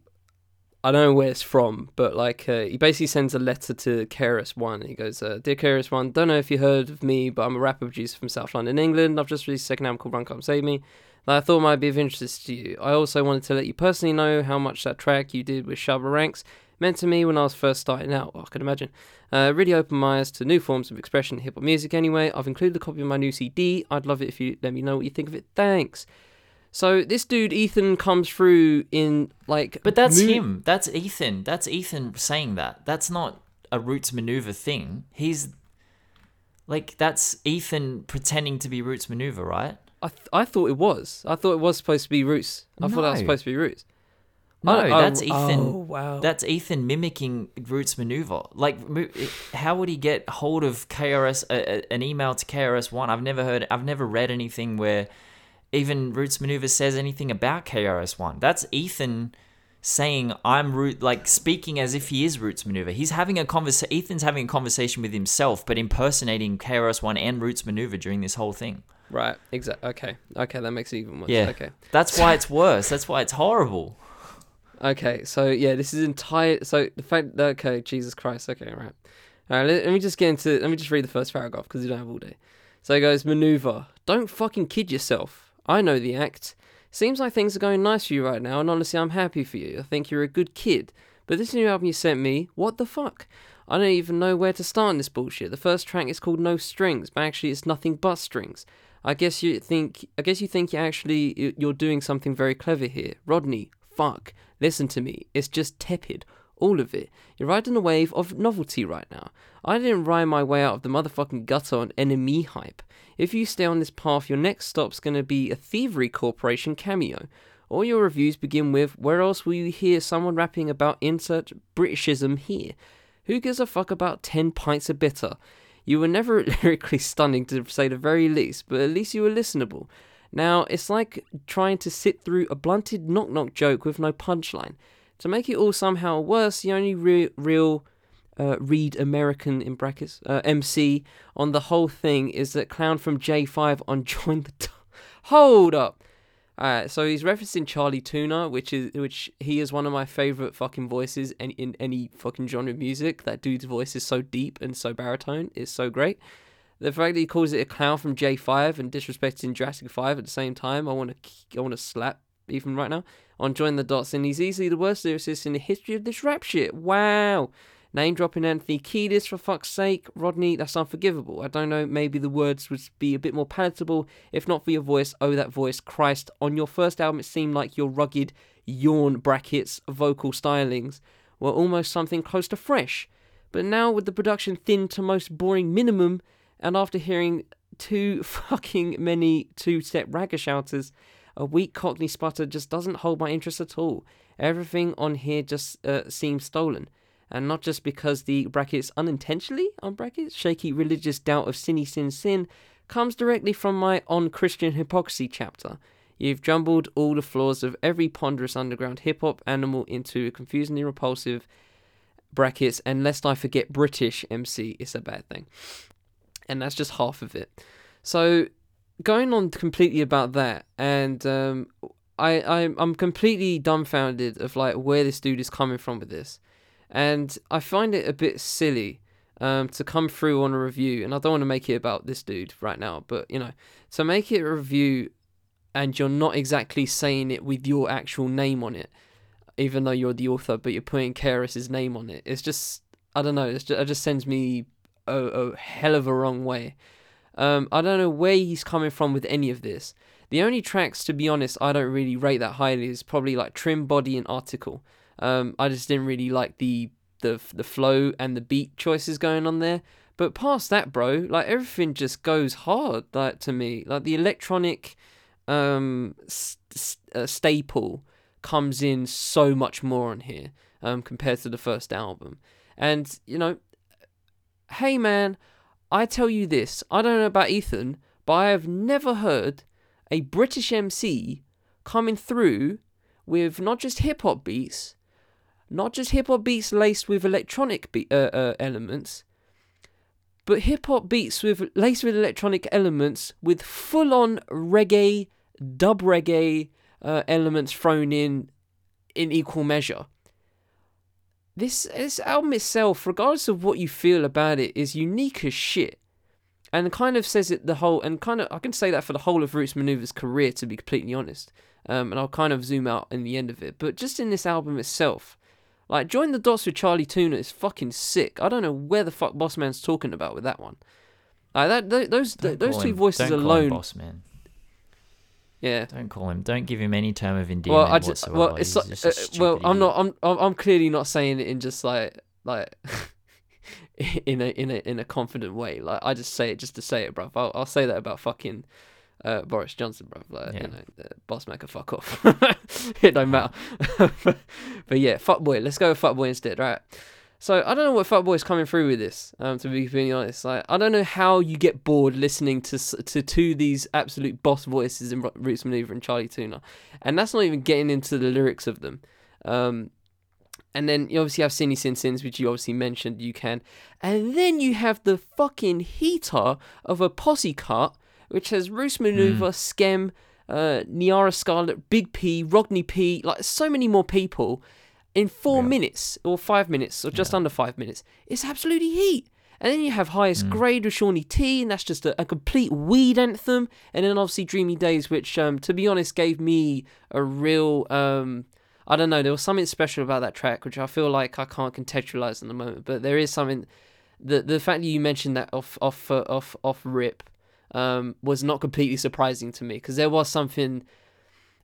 I don't know where it's from, but like uh, he basically sends a letter to KRS One. He goes, uh, "Dear KRS One, don't know if you heard of me, but I'm a rapper producer from South London, England. I've just released a second album called Run Come Save Me that I thought might be of interest to you. I also wanted to let you personally know how much that track you did with Shabba Ranks meant to me when I was first starting out. I can imagine. Uh, really opened my eyes to new forms of expression in hip hop music. Anyway, I've included a copy of my new CD. I'd love it if you let me know what you think of it. Thanks." So this dude Ethan comes through in like But that's him. That's Ethan. That's Ethan saying that. That's not a Roots Manuva thing. He's like, that's Ethan pretending to be Roots Manuva, right? I th- I thought it was. I thought it was supposed to be Roots. I thought that was supposed to be Roots. No, Oh, that's oh, Ethan. Oh wow. That's Ethan mimicking Roots Manuva. Like, how would he get hold of KRS, uh, uh, an email to KRS One? I've never heard, I've never read anything where even Roots Manuva says anything about KRS One. That's Ethan saying, I'm root, like speaking as if he is Roots Manuva. He's having a conversation, Ethan's having a conversation with himself, but impersonating KRS One and Roots Manuva during this whole thing. Right. Exactly. Okay. Okay. That makes it even worse. Yeah. Okay. That's why it's worse. That's why it's horrible. Okay. So yeah, this is entire. So the fact that okay, Jesus Christ. Okay. Right. All right. Let, let me just get into. Let me just read the first paragraph because you don't have all day. So it goes Manuva. Don't fucking kid yourself. I know the act. Seems like things are going nice for you right now, and honestly, I'm happy for you. I think you're a good kid. But this new album you sent me, what the fuck? I don't even know where to start in this bullshit. The first track is called No Strings, but actually it's nothing but strings. I guess you think I guess you think you actually you- you're doing something very clever here. Rodney, fuck. Listen to me. It's just tepid. All of it. You're riding a wave of novelty right now. I didn't ride my way out of the motherfucking gutter on enemy hype. If you stay on this path, your next stop's gonna be a Thievery Corporation cameo. All your reviews begin with, Where else will you hear someone rapping about insert Britishism here? Who gives a fuck about 10 pints of bitter? You were never lyrically stunning to say the very least, but at least you were listenable. Now, it's like trying to sit through a blunted knock knock joke with no punchline. To make it all somehow worse, the only re- real uh, read American in brackets uh, MC on the whole thing is that clown from J5 on Join the. Hold up! Alright, so he's referencing Charli 2na, which is which he is one of my favorite fucking voices in, in any fucking genre of music. That dude's voice is so deep and so baritone. It's so great. The fact that he calls it a clown from J5 and disrespecting Jurassic 5 at the same time, I want to I want to slap even right now on Join the Dots, and he's easily the worst lyricist in the history of this rap shit. Wow. Name dropping Anthony Kiedis for fuck's sake. Rodney, that's unforgivable. I don't know, maybe the words would be a bit more palatable if not for your voice. Oh, that voice. Christ. On your first album, it seemed like your rugged yawn brackets vocal stylings were almost something close to fresh. But now, with the production thinned to most boring minimum, and after hearing too fucking many two step ragga shouters, a weak Cockney sputter just doesn't hold my interest at all. Everything on here just uh, seems stolen and not just because the brackets unintentionally on brackets shaky religious doubt of sinny sin sin comes directly from my on Christian hypocrisy chapter. You've jumbled all the flaws of every ponderous underground hip hop animal into a confusingly repulsive brackets, and lest I forget British MC is a bad thing. And that's just half of it. So going on completely about that, and um, I, I I'm completely dumbfounded of like where this dude is coming from with this and I find it a bit silly um, to come through on a review, and I don't want to make it about this dude right now, but you know, to make it a review and you're not exactly saying it with your actual name on it, even though you're the author, but you're putting KRS's name on it. It's just, I don't know, just, it just sends me a, a hell of a wrong way. Um, I don't know where he's coming from with any of this. The only tracks, to be honest, I don't really rate that highly is probably like Trim Body and Article. Um, I just didn't really like the the the flow and the beat choices going on there. But past that, bro, like everything just goes hard. Like to me, like the electronic um, st- uh, staple comes in so much more on here um, compared to the first album. And you know, hey man, I tell you this: I don't know about Ethan, but I have never heard a British MC coming through with not just hip hop beats, not just hip hop beats laced with electronic be- uh, uh, elements, but hip hop beats with laced with electronic elements with full on reggae, dub reggae uh, elements thrown in in equal measure. This this album itself, regardless of what you feel about it, is unique as shit, and kind of says it the whole and kind of I can say that for the whole of Roots Manuva's career, to be completely honest. Um, and I'll kind of zoom out in the end of it, but just in this album itself, like, join the dots with Charli 2na is fucking sick. I don't know where the fuck Boss Man's talking about with that one. Like that, th- those th- those two him, voices don't alone. boss man. Yeah. Don't call him. Don't give him any term of endearment Well, I just, whatsoever. Well, it's like, uh, well, I'm not. I'm, I'm I'm clearly not saying it in just like like in a in a in a confident way. Like I just say it just to say it, bruv. I'll, I'll say that about fucking uh, Boris Johnson, bruv. Like Yeah. you know, uh, boss can fuck off. it don't matter. but yeah, fuck boy. Let's go with fuck boy instead, right? So I don't know what fuck boy is coming through with this. Um, to be completely honest, like I don't know how you get bored listening to s- to two these absolute boss voices in Roots Manuva and Charli 2na, and that's not even getting into the lyrics of them. Um, and then you obviously have Sinny Sin Sins, which you obviously mentioned you can. And then you have the fucking heater of a posse cut, which has Roots Manuva, Skem, uh, Niara Scarlett, Big P, Rodney P, like so many more people in four Yeah. minutes or five minutes or just under five minutes. It's absolutely heat. And then you have Highest Mm. Grade with Shawnee T, and that's just a, a complete weed anthem. And then obviously Dreamy Days, which, um, to be honest, gave me a real, um, I don't know, there was something special about that track, which I feel like I can't contextualize in the moment. But there is something, the the fact that you mentioned that off off uh, off off rip, um, was not completely surprising to me because there was something.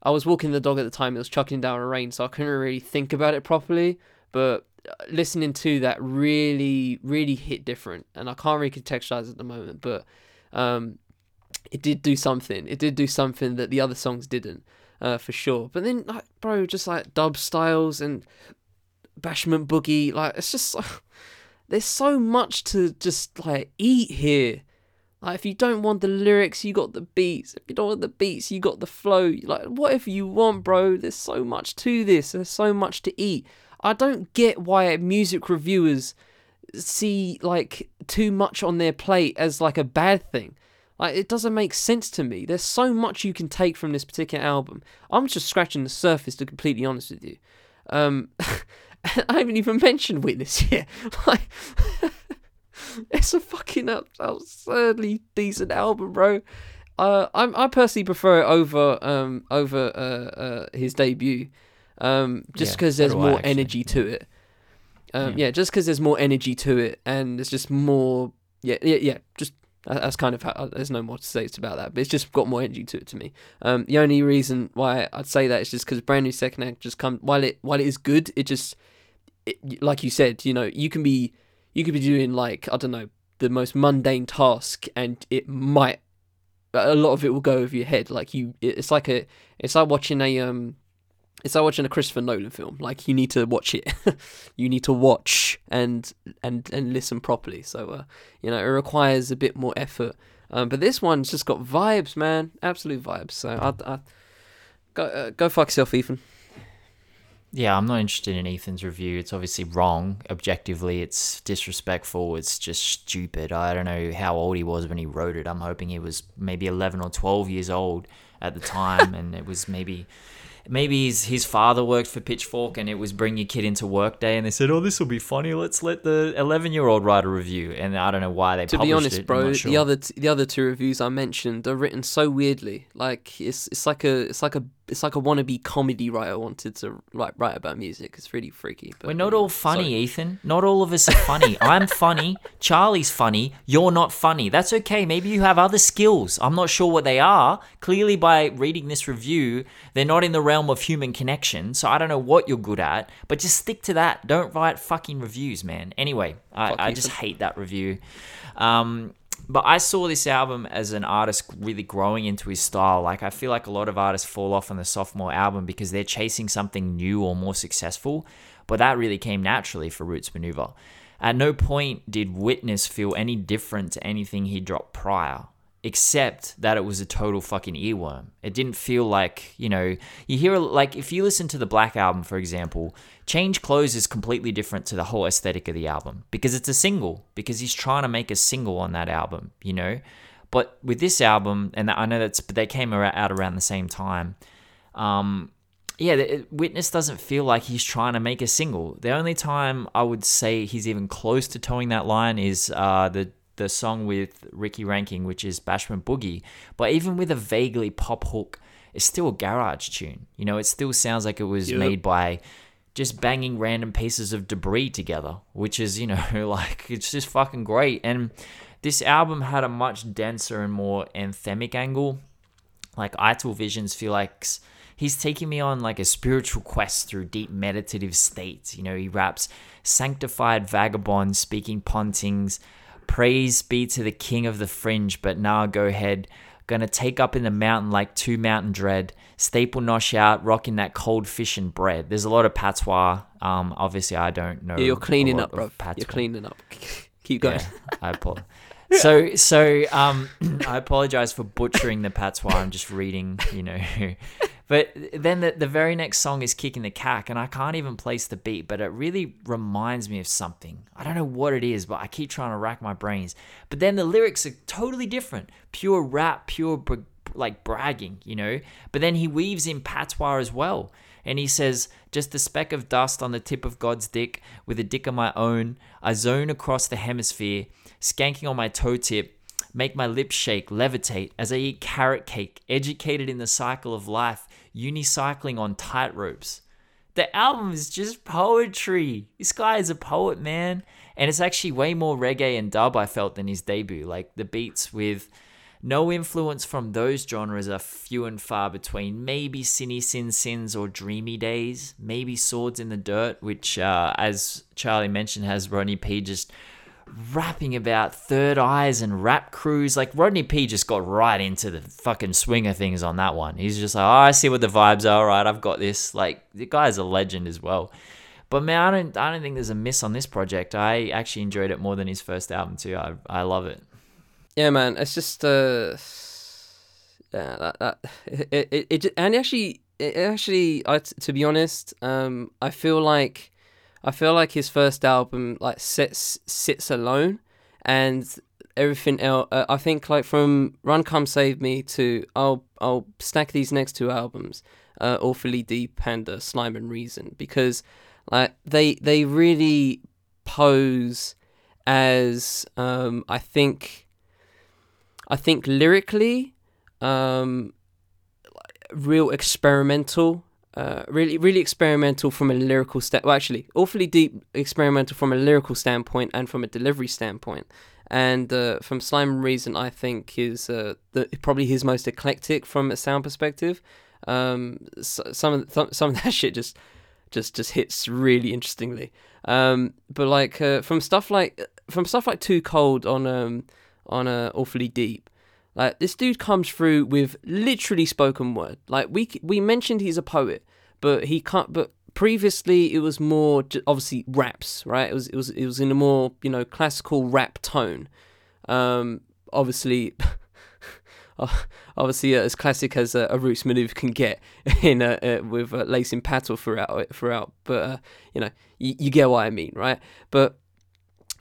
I was walking the dog at the time; it was chucking down rain, so I couldn't really think about it properly. But listening to that really really hit different, and I can't really contextualize at the moment, but um, it did do something. It did do something that the other songs didn't, uh, for sure. But then, like, bro, just like dub styles and Bashment Boogie, like it's just there's so much to just like eat here. Like if you don't want the lyrics, you got the beats. If you don't want the beats, you got the flow. Like whatever you want, bro. There's so much to this. There's so much to eat. I don't get why music reviewers see like too much on their plate as like a bad thing. Like it doesn't make sense to me. There's so much you can take from this particular album. I'm just scratching the surface to be completely honest with you. Um, I haven't even mentioned Witness yet. Like, it's a fucking absurdly decent album, bro. Uh, I I personally prefer it over um over uh, uh his debut, um just because so there's more actually. energy to it. Um Yeah. yeah, just because there's more energy to it and there's just more yeah yeah yeah just that's kind of how uh, there's no more to say about that but it's just got more energy to it to me um the only reason why i'd say that is just because brand new second act just come while it while it is good it just it, like you said you know you can be you could be doing like i don't know the most mundane task and it might a lot of it will go over your head like you it's like a it's like watching a um it's like watching a Christopher Nolan film. Like you need to watch it. you need to watch and and and listen properly. So uh, you know it requires a bit more effort. Um, but this one's just got vibes, man. Absolute vibes. So I, I go uh, go fuck yourself, Ethan. Yeah, I'm not interested in Ethan's review. It's obviously wrong. Objectively, it's disrespectful. It's just stupid. I don't know how old he was when he wrote it. I'm hoping he was maybe 11 or 12 years old at the time, and it was maybe. Maybe his, his father worked for Pitchfork and it was bring your kid into work day and they said, oh, this will be funny. Let's let the 11 year old write a review. And I don't know why they published it. To be honest, it. Bro, not the other t- the other two reviews I mentioned are written so weirdly. Like it's it's like a it's like a it's like a wannabe comedy writer wanted to write write about music. It's really freaky. But, We're not all funny, sorry. Ethan. Not all of us are funny. I'm funny. Charlie's funny. You're not funny. That's okay. Maybe you have other skills. I'm not sure what they are. Clearly, by reading this review, they're not in the realm of human connection. So I don't know what you're good at, but just stick to that. Don't write fucking reviews, man. Anyway, Fuck I, I just hate that review. Um, but I saw this album as an artist really growing into his style. Like I feel like a lot of artists fall off on the sophomore album because they're chasing something new or more successful. But that really came naturally for Roots Manuva. At no point did Witness feel any different to anything he dropped prior, except that it was a total fucking earworm. It didn't feel like, you know, you hear, like, if you listen to the Black Album, for example, Change Clothes is completely different to the whole aesthetic of the album because it's a single, because he's trying to make a single on that album, you know? But with this album, and I know that's, but they came out around the same time. Um, yeah, Witness doesn't feel like he's trying to make a single. The only time I would say he's even close to towing that line is uh, the the song with Ricky Ranking, which is Bashment Boogie. But even with a vaguely pop hook, it's still a garage tune. You know, it still sounds like it was Yep. made by just banging random pieces of debris together, which is, you know, like it's just fucking great. And this album had a much denser and more anthemic angle. Like Ital Visions feel like he's taking me on like a spiritual quest through deep meditative states. You know, he raps sanctified vagabond speaking pontings, praise be to the king of the fringe, but now go ahead. Gonna take up in the mountain like two mountain dread. Staple nosh out, rocking that cold fish and bread. There's a lot of patois. Um, obviously I don't know. Yeah, you're cleaning up, bro. patois. You're cleaning up. Keep going. Yeah, I apologize. So, so um, I apologize for butchering the patois. I'm just reading, you know. But then the, the very next song is Kicking the Cack, and I can't even place the beat, but it really reminds me of something. I don't know what it is, but I keep trying to rack my brains. But then the lyrics are totally different pure rap, pure like bragging, you know. But then he weaves in patois as well. And he says, just a speck of dust on the tip of God's dick with a dick of my own. I zone across the hemisphere, skanking on my toe tip, make my lips shake, levitate as I eat carrot cake, educated in the cycle of life, unicycling on tightropes. The album is just poetry. This guy is a poet, man. And it's actually way more reggae and dub, I felt, than his debut. Like the beats with No influence from those genres are few and far between. Maybe Sinny Sin Sins or Dreamy Days. Maybe Swords in the Dirt, which, uh, as Charlie mentioned, has Rodney P just rapping about third eyes and rap crews. Like Rodney P just got right into the fucking swing of things on that one. He's just like, oh, I see what the vibes are. All right, I've got this. Like the guy's a legend as well. But man, I don't, I don't think there's a miss on this project. I actually enjoyed it more than his first album too. I, I love it. Yeah, man, it's just uh, yeah, that, that it, it, it, and actually, it actually, I, to be honest, um, I feel like, I feel like his first album like sits sits alone, and everything else. Uh, I think like from Run Come Save Me to I'll I'll stack these next two albums, uh, Awfully Deep and uh, Slime and Reason, because like they they really pose as um, I think I think lyrically, um, real experimental. Uh, really, really experimental from a lyrical stand. Well, actually, awfully deep experimental from a lyrical standpoint and from a delivery standpoint. And uh, from Slime Reason, I think is uh, the probably his most eclectic from a sound perspective. Um, so, some of th- some of that shit just just just hits really interestingly. Um, but like uh, from stuff like from stuff like Too Cold on um, on uh, Awfully Deep. Like this dude comes through with literally spoken word. Like we we mentioned he's a poet, but he can't. But previously it was more obviously raps, right? It was it was it was in a more you know classical rap tone. Um, obviously. obviously, uh, as classic as uh, a Roots Manuva can get in uh, uh with uh, lacing patois throughout throughout, but uh, you know you get what I mean, right? But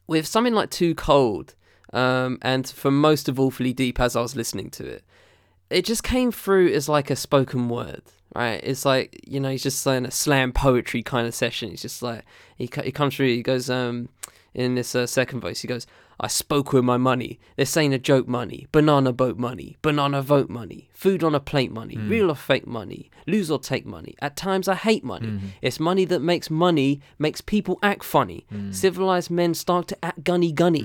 with something like Too Cold, um, and for most of Awfully Deep, as I was listening to it, it just came through as like a spoken word, right? It's like you know he's just saying a slam poetry kind of session. He's just like he he comes through. He goes um in this uh, second voice. He goes, I spoke with my money. This ain't a joke money. Banana boat money. Banana vote money. Food on a plate money. Mm. Real or fake money. Lose or take money. At times I hate money. Mm. It's money that makes money, makes people act funny. Mm. Civilized men start to act gunny gunny.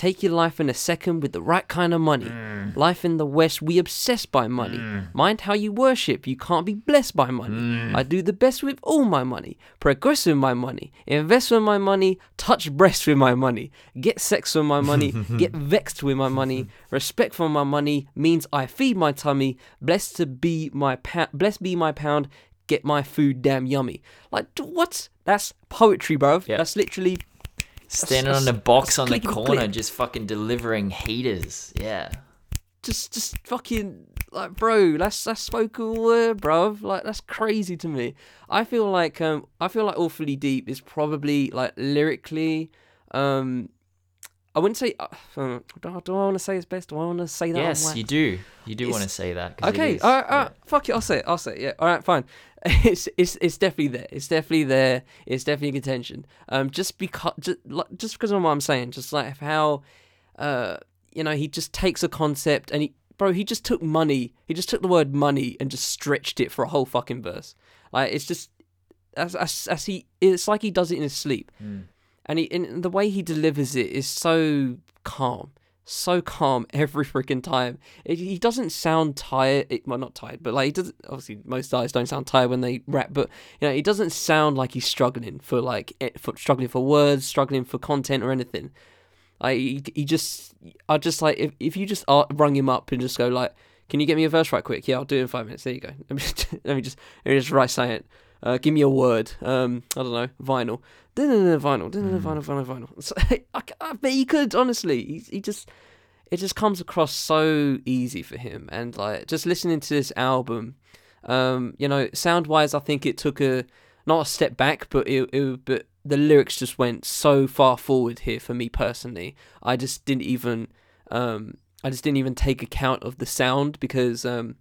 Take your life in a second with the right kind of money. Mm. Life in the West, we obsessed by money. Mm. Mind how you worship, you can't be blessed by money. Mm. I do the best with all my money. Progress with my money. Invest with my money. Touch breasts with my money. Get sex with my money. get vexed with my money. Respect for my money means I feed my tummy. Blessed to be my pa- blessed be my pound. Get my food damn yummy. Like what? That's poetry, bro. Yep. That's literally Standing on the box on the corner, just fucking delivering heaters. Yeah. Just, just fucking like, bro. That's that's spoken word, bro. Like that's crazy to me. I feel like um, I feel like awfully deep is probably like lyrically, um, I wouldn't say. Uh, do, do, I want to say his best? Do I want to say that? Yes, you do. You do want to say that. Okay. All right, all right. Yeah. Fuck it. I'll say it. I'll say it. Yeah. All right. Fine. it's it's it's definitely there. It's definitely there. It's definitely contention. Um, just because just just because of what I'm saying, just like how, uh, you know, he just takes a concept and he, bro, he just took money. He just took the word money and just stretched it for a whole fucking verse. Like it's just as as, as he, it's like he does it in his sleep, mm. And he and the way he delivers it is so calm so calm every freaking time. It, he doesn't sound tired. It, well, not tired, but like he doesn't. Obviously, most guys don't sound tired when they rap, but you know, he doesn't sound like he's struggling for like for struggling for words, struggling for content or anything. Like he, he just, I just like if if you just rung him up and just go like, "Can you get me a verse right quick?" Yeah, I'll do it in five minutes. There you go. Let me just, let me just, let me just write say it. Uh, give me a word. Um, I don't know, vinyl. Vinyl, vinyl, vinyl, vinyl. So, I, I bet he could honestly. He, he just, it just comes across so easy for him. And like just listening to this album, um, you know, sound wise, I think it took a not a step back, but it, it but the lyrics just went so far forward here for me personally. I just didn't even, um, I just didn't even take account of the sound because um,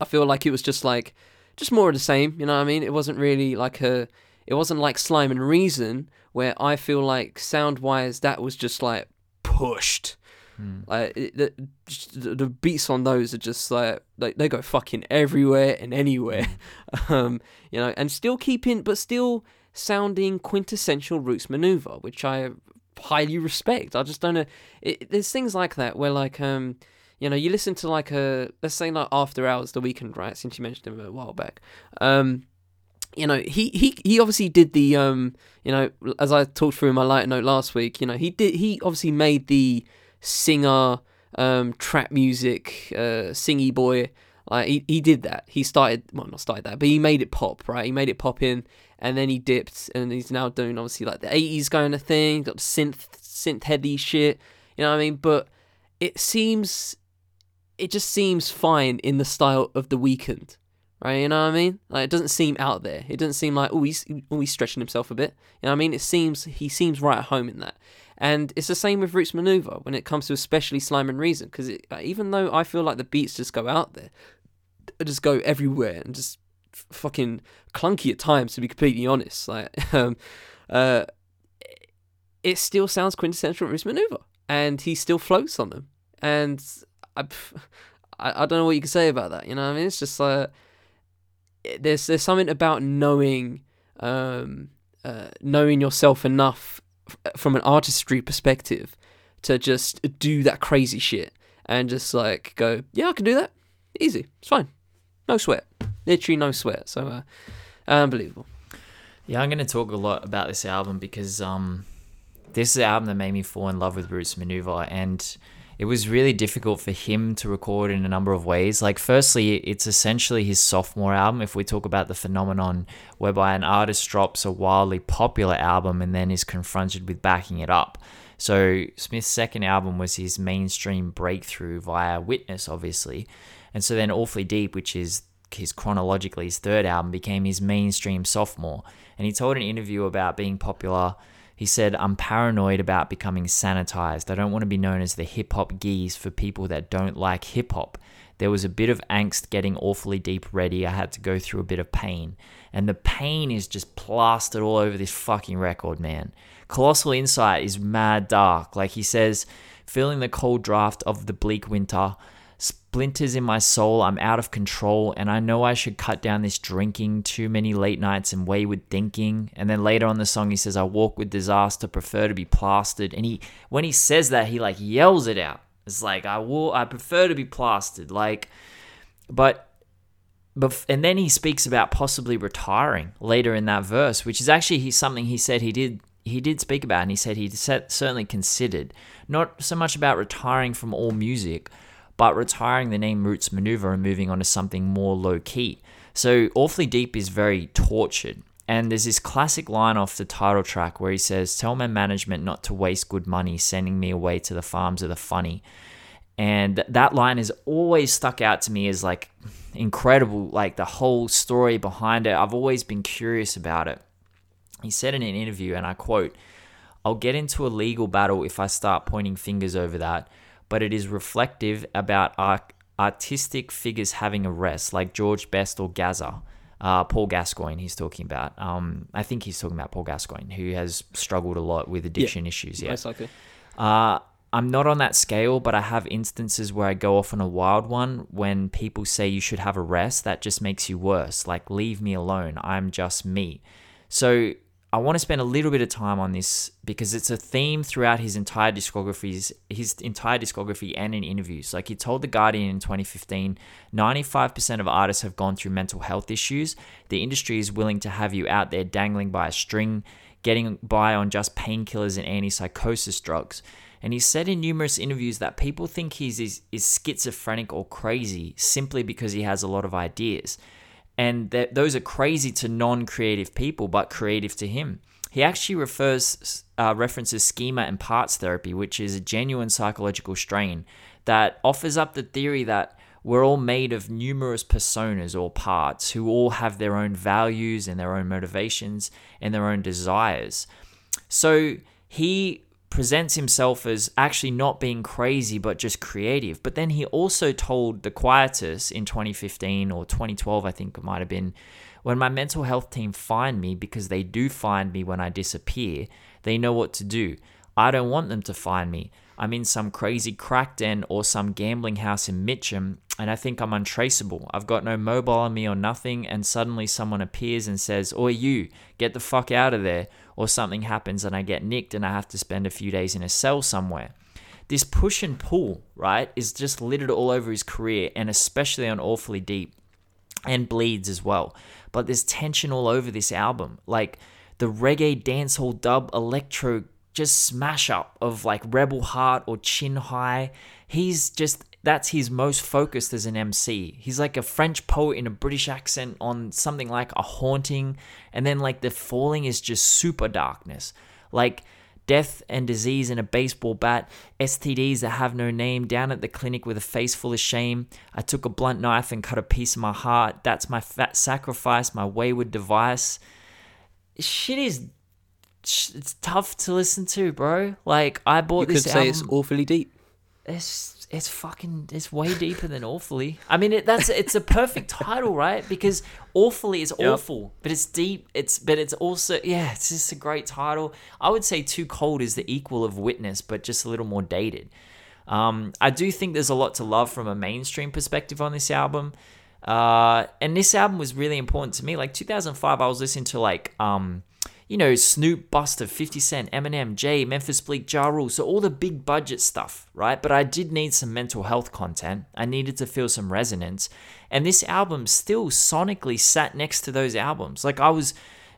I feel like it was just like just more of the same. You know what I mean? It wasn't really like a. It wasn't like Slime and Reason, where I feel like sound wise that was just like pushed. Mm. Like it, the, the beats on those are just like like they go fucking everywhere and anywhere, mm. um, you know, and still keeping but still sounding quintessential Roots Manuva, which I highly respect. I just don't know. It, there's things like that where like um you know, you listen to like a let's say like After Hours, The Weeknd, right? Since you mentioned him a while back, um, you know, he he he obviously did the um, you know, as I talked through in my light note last week, you know, he did he obviously made the singer um trap music uh singy boy like he, he did that. He started well not started that but he made it pop right? He made it pop in and then he dipped and he's now doing obviously like the 80s kind of thing got synth synth heady shit you know what i mean? But it seems it just seems fine in the style of the Weeknd right you know what i mean like it doesn't seem out there it doesn't seem like oh he's, oh, he's stretching himself a bit you know what i mean it seems he seems right at home in that and it's the same with Roots Manuva when it comes to especially Slime and Reason, because even though I feel like the beats just go out there, just go everywhere and just f- fucking clunky at times, to be completely honest. Like, um, uh, it still sounds quintessential Roots Manuva, and he still floats on them. And I, I, I don't know what you can say about that. You know, what I mean, it's just like there's there's something about knowing, um, uh, knowing yourself enough from an artistry perspective to just do that crazy shit and just like go, yeah, I can do that. Easy. It's fine. No sweat. Literally no sweat. So uh, unbelievable. Yeah, I'm going to talk a lot about this album because um, this is the album that made me fall in love with Roots Manuva, and it was really difficult for him to record in a number of ways. Like, firstly, it's essentially his sophomore album. If we talk about the phenomenon whereby an artist drops a wildly popular album and then is confronted with backing it up. So, Smith's second album was his mainstream breakthrough via Witness, obviously. And so then Awfully Deep, which is his chronologically his third album, became his mainstream sophomore. And he told an interview about being popular. He said, I'm paranoid about becoming sanitized. I don't want to be known as the hip hop geese for people that don't like hip hop. There was a bit of angst getting awfully deep ready. I had to go through a bit of pain. And the pain is just plastered all over this fucking record, man. Colossal Insight is mad dark. Like he says, feeling the cold draft of the bleak winter, splinters in my soul. I'm out of control, and I know I should cut down this drinking, too many late nights, and wayward thinking. And then later on the song, he says, I walk with disaster, prefer to be plastered. And he, when he says that, he like yells it out. It's like, I will, I prefer to be plastered. Like, but but and then he speaks about possibly retiring later in that verse, which is actually he, something he said he did he did speak about, and he said he certainly considered not so much about retiring from all music, but retiring the name Roots Manuva and moving on to something more low key. So Awfully Deep is very tortured. And there's this classic line off the title track where he says, Tell my management not to waste good money sending me away to the farms of the funny. And that line has always stuck out to me as like incredible, like the whole story behind it. I've always been curious about it. He said in an interview, and I quote, I'll get into a legal battle if I start pointing fingers over that but it is reflective about art- artistic figures having a rest, like George Best or Gazza. Uh, Paul Gascoigne, he's talking about. Um, I think he's talking about Paul Gascoigne, who has struggled a lot with addiction yeah, issues. Yeah, most likely. Uh, I'm not on that scale, but I have instances where I go off on a wild one when people say you should have a rest. That just makes you worse. Like, leave me alone. I'm just me. So I want to spend a little bit of time on this because it's a theme throughout his entire discography, his entire discography and in interviews. Like he told The Guardian in 2015, 95% of artists have gone through mental health issues. The industry is willing to have you out there dangling by a string, getting by on just painkillers and antipsychosis drugs. And he said in numerous interviews that people think he's is, is schizophrenic or crazy simply because he has a lot of ideas and that those are crazy to non-creative people but creative to him. He actually refers uh, references schema and parts therapy which is a genuine psychological strain that offers up the theory that we're all made of numerous personas or parts who all have their own values and their own motivations and their own desires. So he presents himself as actually not being crazy but just creative. But then he also told the Quietus in 2015 or 2012, I think it might have been, when my mental health team find me, because they do find me when I disappear, they know what to do. I don't want them to find me. I'm in some crazy crack den or some gambling house in Mitcham, and I think I'm untraceable. I've got no mobile on me or nothing, and suddenly someone appears and says, Oi, you, get the fuck out of there or something happens and I get nicked and I have to spend a few days in a cell somewhere. this push and pull, right, is just littered all over his career and especially on Awfully Deep and Bleeds as well. But there's tension all over this album. Like the reggae dancehall dub electro just smash up of like Rebel Heart or Chin High. He's just that's his most focused as an MC. He's like a French poet in a British accent on something like a haunting, and then like the falling is just super darkness. Like death and disease in a baseball bat, STDs that have no name, down at the clinic with a face full of shame. I took a blunt knife and cut a piece of my heart. That's my fat sacrifice, my wayward device. Shit is it's tough to listen to, bro. Like I bought You this could say it's awfully deep. it's it's fucking it's way deeper than awfully. I mean, it, that's it's a perfect title, right? Because awfully is Yep. awful, but it's deep. It's but it's also yeah, it's just a great title. I would say Too Cold is the equal of Witness, but just a little more dated. Um, I do think there's a lot to love from a mainstream perspective on this album. Uh, and this album was really important to me. Like 2005, I was listening to like um, you know, Snoop, Buster, 50 Cent, Eminem, Jay, Memphis Bleek, Ja Rule. So all the big budget stuff, right? But I did need some mental health content. I needed to feel some resonance. And this album still sonically sat next to those albums. Like I was,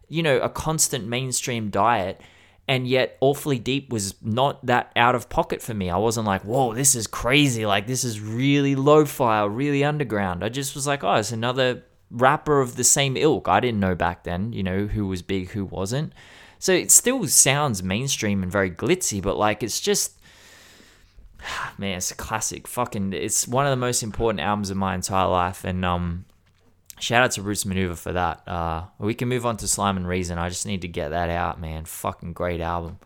you know, a constant mainstream diet. And yet, Awfully Deep was not that out of pocket for me. I wasn't like, whoa, this is crazy. Like, this is really lo fi really underground. I just was like, oh, it's another rapper of the same ilk. I didn't know back then, you know, who was big, who wasn't. So it still sounds mainstream and very glitzy, but like it's just man, it's a classic. Fucking it's one of the most important albums of my entire life. And um shout out to Roots Manuva for that. Uh we can move on to Slime and Reason. I just need to get that out, man. Fucking great album.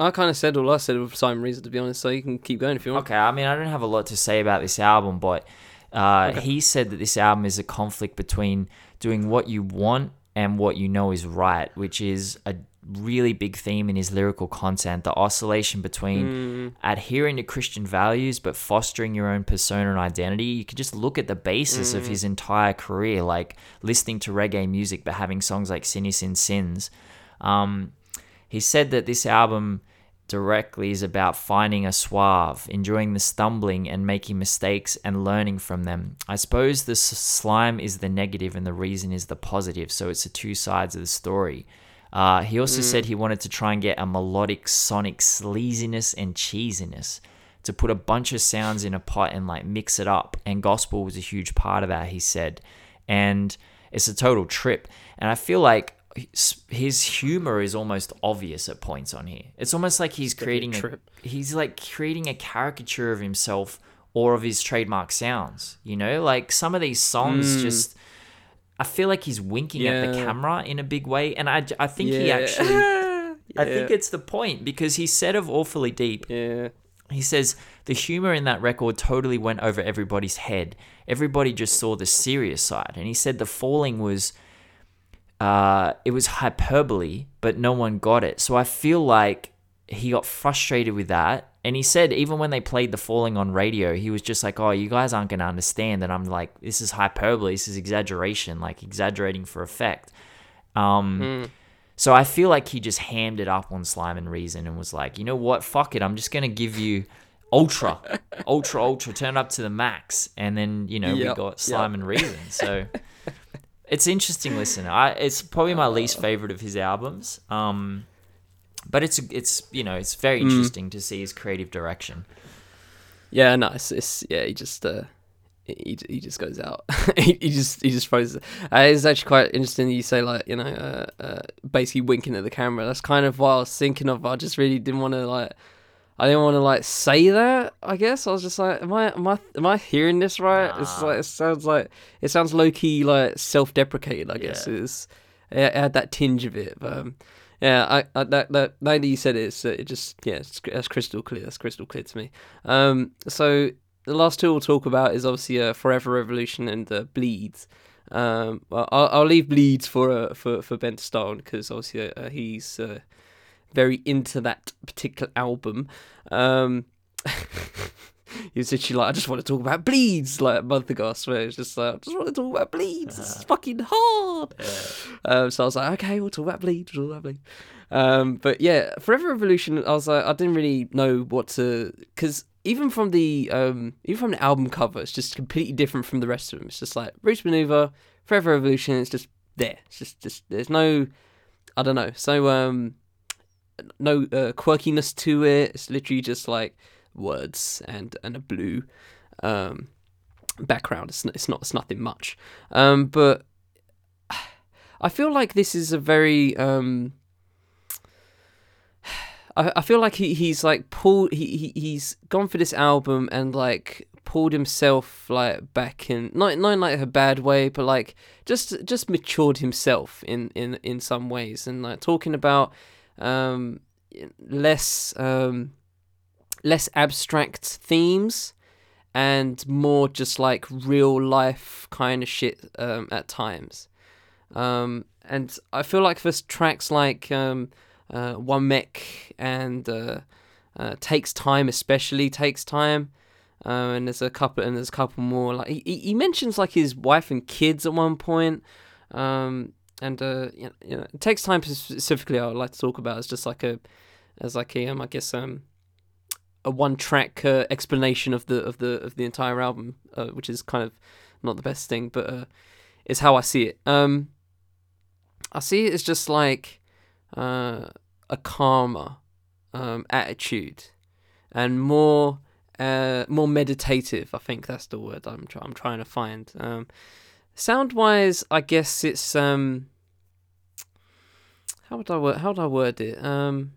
I kind of said all I said with Simon Reason, to be honest. So you can keep going if you want. Okay, I mean, I don't have a lot to say about this album, but uh, Okay. he said that this album is a conflict between doing what you want and what you know is right, which is a really big theme in his lyrical content. The oscillation between Mm, adhering to Christian values but fostering your own persona and identity. You could just look at the basis of his entire career, like listening to reggae music but having songs like Sinny Sin Sins. Um, he said that this album directly is about finding a suave, enjoying the stumbling and making mistakes and learning from them. I suppose the slime is the negative and the reason is the positive, so it's the two sides of the story. Uh, he also said he wanted to try and get a melodic, sonic sleaziness and cheesiness to put a bunch of sounds in a pot and like mix it up. And gospel was a huge part of that, he said. And it's a total trip. And I feel like his- humor is almost obvious at points on here. It's almost like he's creating a, trip. he's like creating a caricature of himself or of his trademark sounds. You know, like some of these songs hmm. just. I feel like he's winking at the camera in a big way, and I, I think he Yeah. actually I think it's the point because he said of Awfully Deep, Yeah. he says the humor in that record totally went over everybody's head. Everybody just saw the serious side, and he said the falling was, uh, it was hyperbole, but no one got it. So I feel like he got frustrated with that, and he said even when they played the falling on radio, he was just like, "Oh, you guys aren't gonna understand." And I'm like, "This is hyperbole. This is exaggeration. Like exaggerating for effect." Um, Mm. so I feel like he just hammed it up on Slime and Reason and was like, you know what, fuck it, I'm just gonna give you ultra, ultra, ultra, turn it up to the max, and then you know we got Slime yep. and Reason. So it's interesting listening. I it's probably my least favorite of his albums. Um, but it's it's you know it's very Mm. interesting to see his creative direction. Yeah, no, it's, it's yeah. He just uh, he he just goes out. he, he just he just throws. it. Uh, it's actually quite interesting. that You say like you know, uh, uh, basically winking at the camera. That's kind of what I was thinking of. I just really didn't want to like. I didn't want to like say that. I guess I was just like, am I am I am I hearing this right? It's like it sounds like it sounds low key like self deprecated. I guess Yeah. it's it, had that tinge of it. But um, yeah, I, I that that now that you said it, it's, uh, it just yeah, it's, that's crystal clear. That's crystal clear to me. Um, so the last two we'll talk about is obviously uh, Forever Revolution and uh, Bleeds. Um, I'll, I'll leave Bleeds for uh, for for Ben Stone because obviously uh, he's uh, very into that particular album. Um, he was literally like, I just want to talk about bleeds, like a month ago. I swear, it's just like, I just want to talk about bleeds. It's fucking hard. Um, so I was like, okay, we'll talk about bleeds. We'll talk about bleeds. Um, but yeah, Forever Revolution, I was like, I didn't really know what to, because even from the um, even from the album cover, it's just completely different from the rest of them. It's just like Roots Manuva, Forever Revolution. It's just there. It's just just there's no, I don't know. So um, no uh, quirkiness to it. It's literally just like words and and a blue um background. It's it's not it's nothing much. Um, but I feel like this is a very um. I, I feel like he, he's like pulled he, he he's gone for this album and like pulled himself like back in not not in like a bad way but like just just matured himself in in in some ways and like talking about um less um less abstract themes and more just like real life kind of shit um, at times. Um, and I feel like for tracks like um, uh, One Mech and uh, uh, Takes Time, especially Takes Time. Uh, and there's a couple, and there's a couple more. Like he, he mentions like his wife and kids at one point. Um, and uh, you know, it takes time specifically. I would like to talk about as just like a, as like a, um, I guess um, a one track uh, explanation of the of the of the entire album, uh, which is kind of not the best thing, but uh, is how I see it. Um, I see it as just like uh, a calmer um, attitude and more uh, more meditative. I think that's the word I'm try- I'm trying to find. Um, sound wise, I guess it's um, how would I word how would I word it? Um,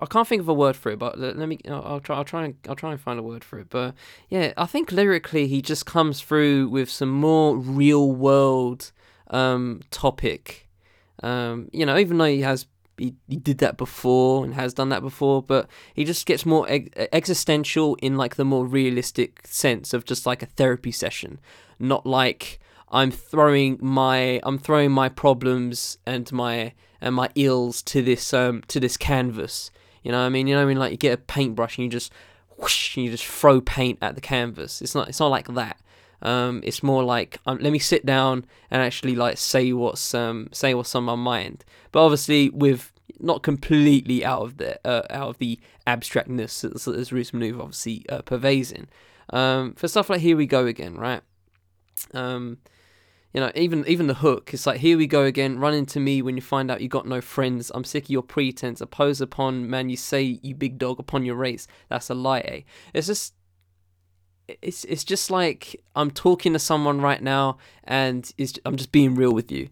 I can't think of a word for it, but let me. I'll try. I'll try and I'll try and find a word for it. But yeah, I think lyrically he just comes through with some more real world um, topic. Um, you know, even though he has he, he did that before and has done that before, but he just gets more existential in like the more realistic sense of just like a therapy session, not like I'm throwing my I'm throwing my problems and my and my ills to this um to this canvas. You know what I mean? You know what I mean? Like you get a paintbrush and you just whoosh, and you just throw paint at the canvas. It's not it's not like that. Um, it's more like um, let me sit down and actually like say what's um say what's on my mind. But obviously with not completely out of the uh, out of the abstractness that, that Roots Manuva obviously uh, pervading. Um, for stuff like Here We Go Again, right? Um, you know, even even the hook, it's like, here we go again, run into me when you find out you got no friends. I'm sick of your pretense. Oppose upon man, you say you big dog upon your race. That's a lie, eh? It's just it's it's just like I'm talking to someone right now and it's, I'm just being real with you.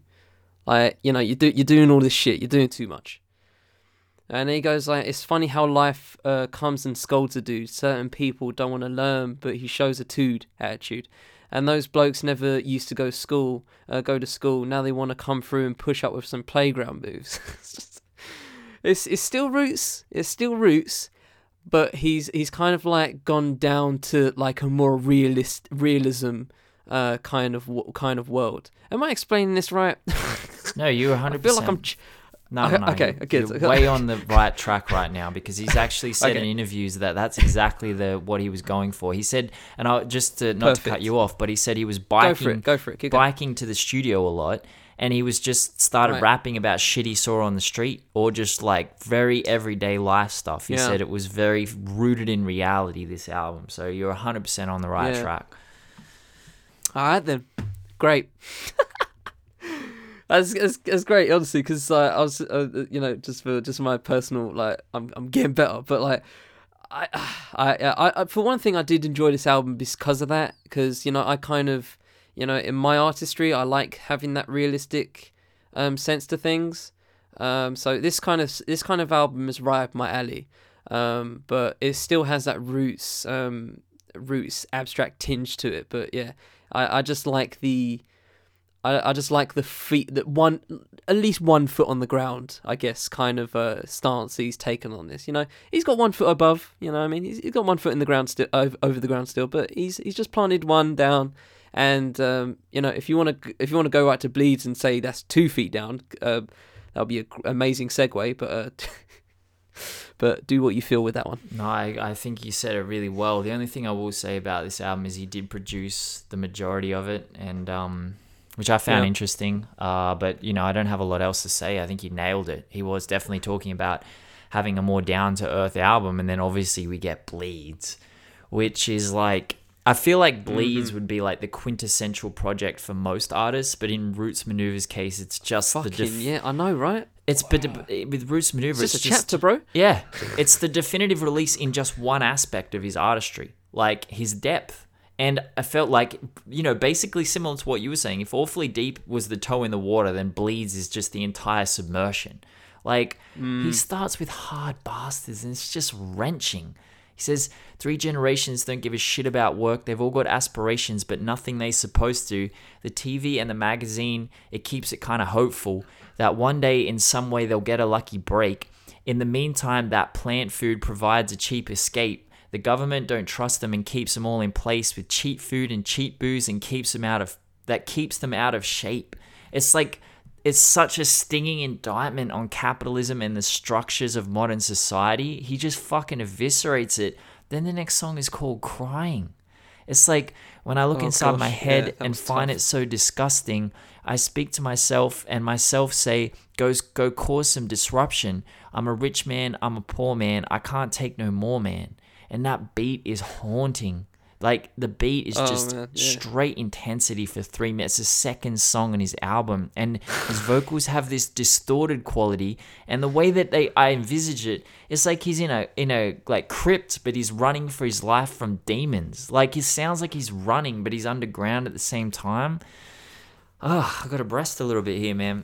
Like, you know, you do you're doing all this shit, you're doing too much. And he goes like, it's funny how life uh, comes and scolds a dude. Certain people don't want to learn, but he shows a tude attitude and those blokes never used to go school, uh, go to school. Now they want to come through and push up with some playground moves. it's it's still roots. It's still roots, but he's he's kind of like gone down to like a more realist realism uh, kind of kind of world. Am I explaining this right? no, you're 100. I feel like I'm. Ch- no, no, no. Okay, okay. You're way on the right track right now because he's actually said okay. in interviews that that's exactly the what he was going for. He said, and I just to, not Perfect. to cut you off, but he said he was biking, go for it, go for it. Keep biking going. to the studio a lot, and he was just started right. rapping about shit he saw on the street or just like very everyday life stuff. He yeah. said it was very rooted in reality. This album, so you're 100 percent on the right yeah. track. All right then, great. That's, that's great, honestly, because uh, I was, uh, you know, just for just my personal, like, I'm I'm getting better, but like, I, I, I, I, for one thing, I did enjoy this album because of that, because you know, I kind of, you know, in my artistry, I like having that realistic, um, sense to things. Um, so this kind of this kind of album is right up my alley, um, but it still has that roots, um, roots abstract tinge to it. But yeah, I, I just like the I, I just like the feet that one at least one foot on the ground I guess kind of uh, stance he's taken on this you know he's got one foot above you know I mean he's, he's got one foot in the ground still over, over the ground still but he's he's just planted one down and um, you know if you want to if you want to go right to bleeds and say that's two feet down uh, that'll be an amazing segue but uh, but do what you feel with that one. No, I, I think you said it really well. The only thing I will say about this album is he did produce the majority of it, and um, which I found Yeah. interesting. Uh, but you know, I don't have a lot else to say. I think he nailed it. He was definitely talking about having a more down to earth album, and then obviously we get Bleeds, which is like. I feel like Bleeds would be like the quintessential project for most artists, but in Roots Manuva's case, it's just the Fucking def- yeah, I know, right? it's but with Roots Manuva, It's it's, just a chapter, bro. yeah, it's the definitive release in just one aspect of his artistry, like his depth. And I felt like, you know, basically similar to what you were saying. If Awfully Deep was the toe in the water, then Bleeds is just the entire submersion. Like, he mm. starts with Hard Bastards, and it's just wrenching. He says, Three generations don't give a shit about work. They've all got aspirations, but nothing they're supposed to. The TV and the magazine, it keeps it kind of hopeful that one day in some way they'll get a lucky break. In the meantime, that plant food provides a cheap escape. The government don't trust them and keeps them all in place with cheap food and cheap booze and keeps them out of that keeps them out of shape. It's like it's such a stinging indictment on capitalism and the structures of modern society. He just fucking eviscerates it. Then the next song is called Crying. It's like when I look Oh, inside my head yeah, and find tough. it so disgusting, I speak to myself and myself say, "Go, go, cause some disruption." I'm a rich man. I'm a poor man. I can't take no more, man. And that beat is haunting. Like the beat is Oh, just man, yeah. straight intensity for three minutes. It's the second song on his album, and his vocals have this distorted quality. And the way that they, I envisage it, it's like he's in a in a like crypt, but he's running for his life from demons. Like he sounds like he's running, but he's underground at the same time. Oh, I got a breast a little bit here, man.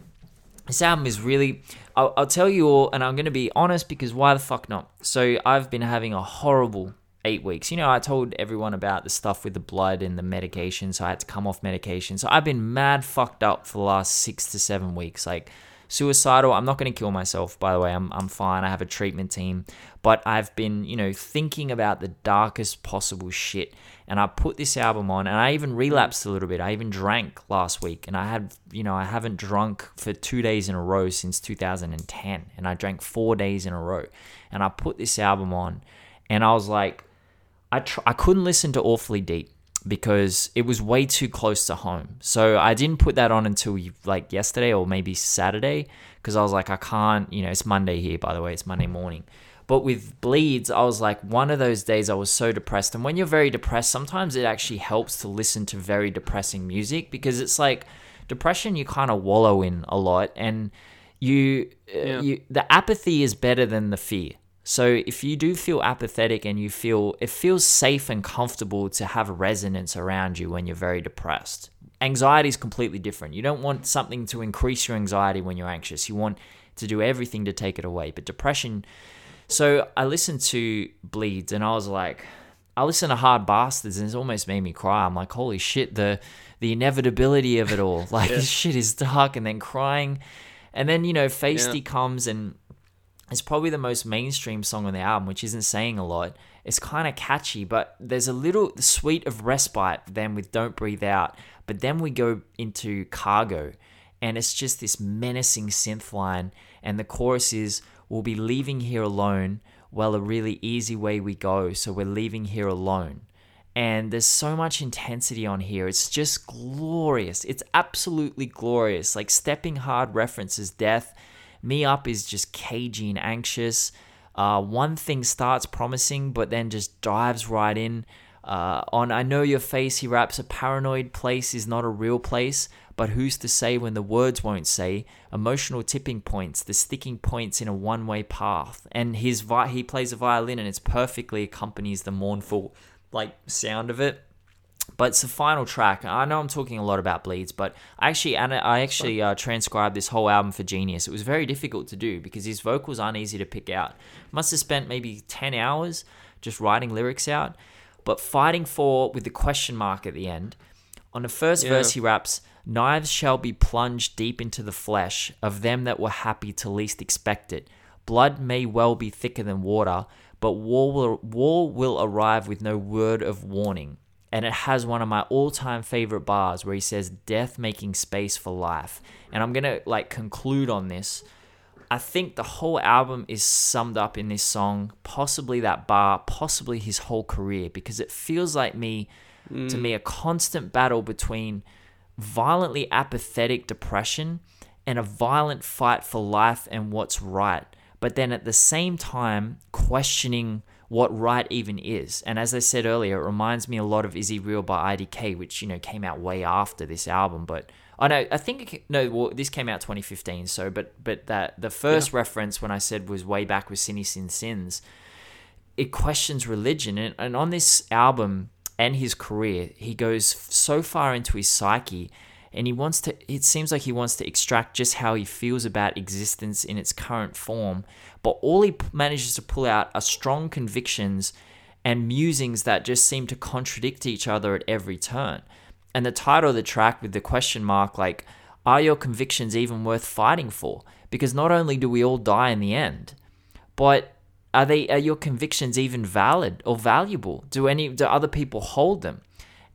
This album is really. I'll, I'll tell you all, and I'm going to be honest because why the fuck not? So I've been having a horrible eight weeks. You know, I told everyone about the stuff with the blood and the medication, so I had to come off medication. So I've been mad fucked up for the last six to seven weeks. Like suicidal. I'm not going to kill myself, by the way. I'm, I'm fine. I have a treatment team. But I've been, you know, thinking about the darkest possible shit. And I put this album on and I even relapsed a little bit. I even drank last week. And I had, you know, I haven't drunk for two days in a row since 2010. And I drank four days in a row. And I put this album on and I was like, I, tr- I couldn't listen to Awfully Deep because it was way too close to home. So I didn't put that on until like yesterday or maybe Saturday because I was like, I can't, you know, it's Monday here, by the way, it's Monday morning. But with Bleeds, I was like, one of those days I was so depressed. And when you're very depressed, sometimes it actually helps to listen to very depressing music because it's like depression you kind of wallow in a lot and you, uh, Yeah. you the apathy is better than the fear. So if you do feel apathetic and you feel it feels safe and comfortable to have resonance around you when you're very depressed. Anxiety is completely different. You don't want something to increase your anxiety when you're anxious. You want to do everything to take it away. But depression so I listened to Bleeds and I was like I listened to Hard Bastards and it's almost made me cry. I'm like, holy shit, the the inevitability of it all. Like Yeah. this shit is dark and then crying. And then, you know, Feisty Yeah. comes and it's probably the most mainstream song on the album, which isn't saying a lot. It's kind of catchy, but there's a little sweet of respite then with Don't Breathe Out. But then we go into Cargo, and it's just this menacing synth line. And the chorus is, We'll be leaving here alone. Well, a really easy way we go, so we're leaving here alone. And there's so much intensity on here. It's just glorious. It's absolutely glorious. Like Stepping Hard references death. Me Up is just cagey and anxious. Uh, one thing starts promising, but then just dives right in. Uh, on I Know Your Face, he raps, A paranoid place is not a real place, but who's to say when the words won't say? Emotional tipping points, the sticking points in a one way path. And his vi- he plays a violin and it's perfectly accompanies the mournful like sound of it but it's the final track. I know I'm talking a lot about Bleeds, but I actually and I actually uh, transcribed this whole album for Genius. It was very difficult to do because his vocals aren't easy to pick out. Must have spent maybe ten hours just writing lyrics out, but fighting for with the question mark at the end. On the first Yeah. verse, he raps, "Knives shall be plunged deep into the flesh of them that were happy to least expect it. Blood may well be thicker than water." But war will, war will arrive with no word of warning and it has one of my all-time favorite bars where he says death making space for life and i'm gonna like conclude on this I think the whole album is summed up in this song, possibly that bar, possibly his whole career, because it feels like me to mm. me a constant battle between violently apathetic depression and a violent fight for life and what's right. But then at the same time, questioning what right even is. And as I said earlier, it reminds me a lot of Is He Real by IDK, which, you know, came out way after this album. But I know, I think, it, no, well, this came out 2015. So, but, but that the first reference when I said was way back with Sinny Sin Sins, it questions religion. And, and on this album and his career, he goes so far into his psyche and he wants to it seems like he wants to extract just how he feels about existence in its current form but all he manages to pull out are strong convictions and musings that just seem to contradict each other at every turn. And the title of the track with the question mark like are your convictions even worth fighting for? Because not only do we all die in the end but are they are your convictions even valid or valuable? Do any do other people hold them?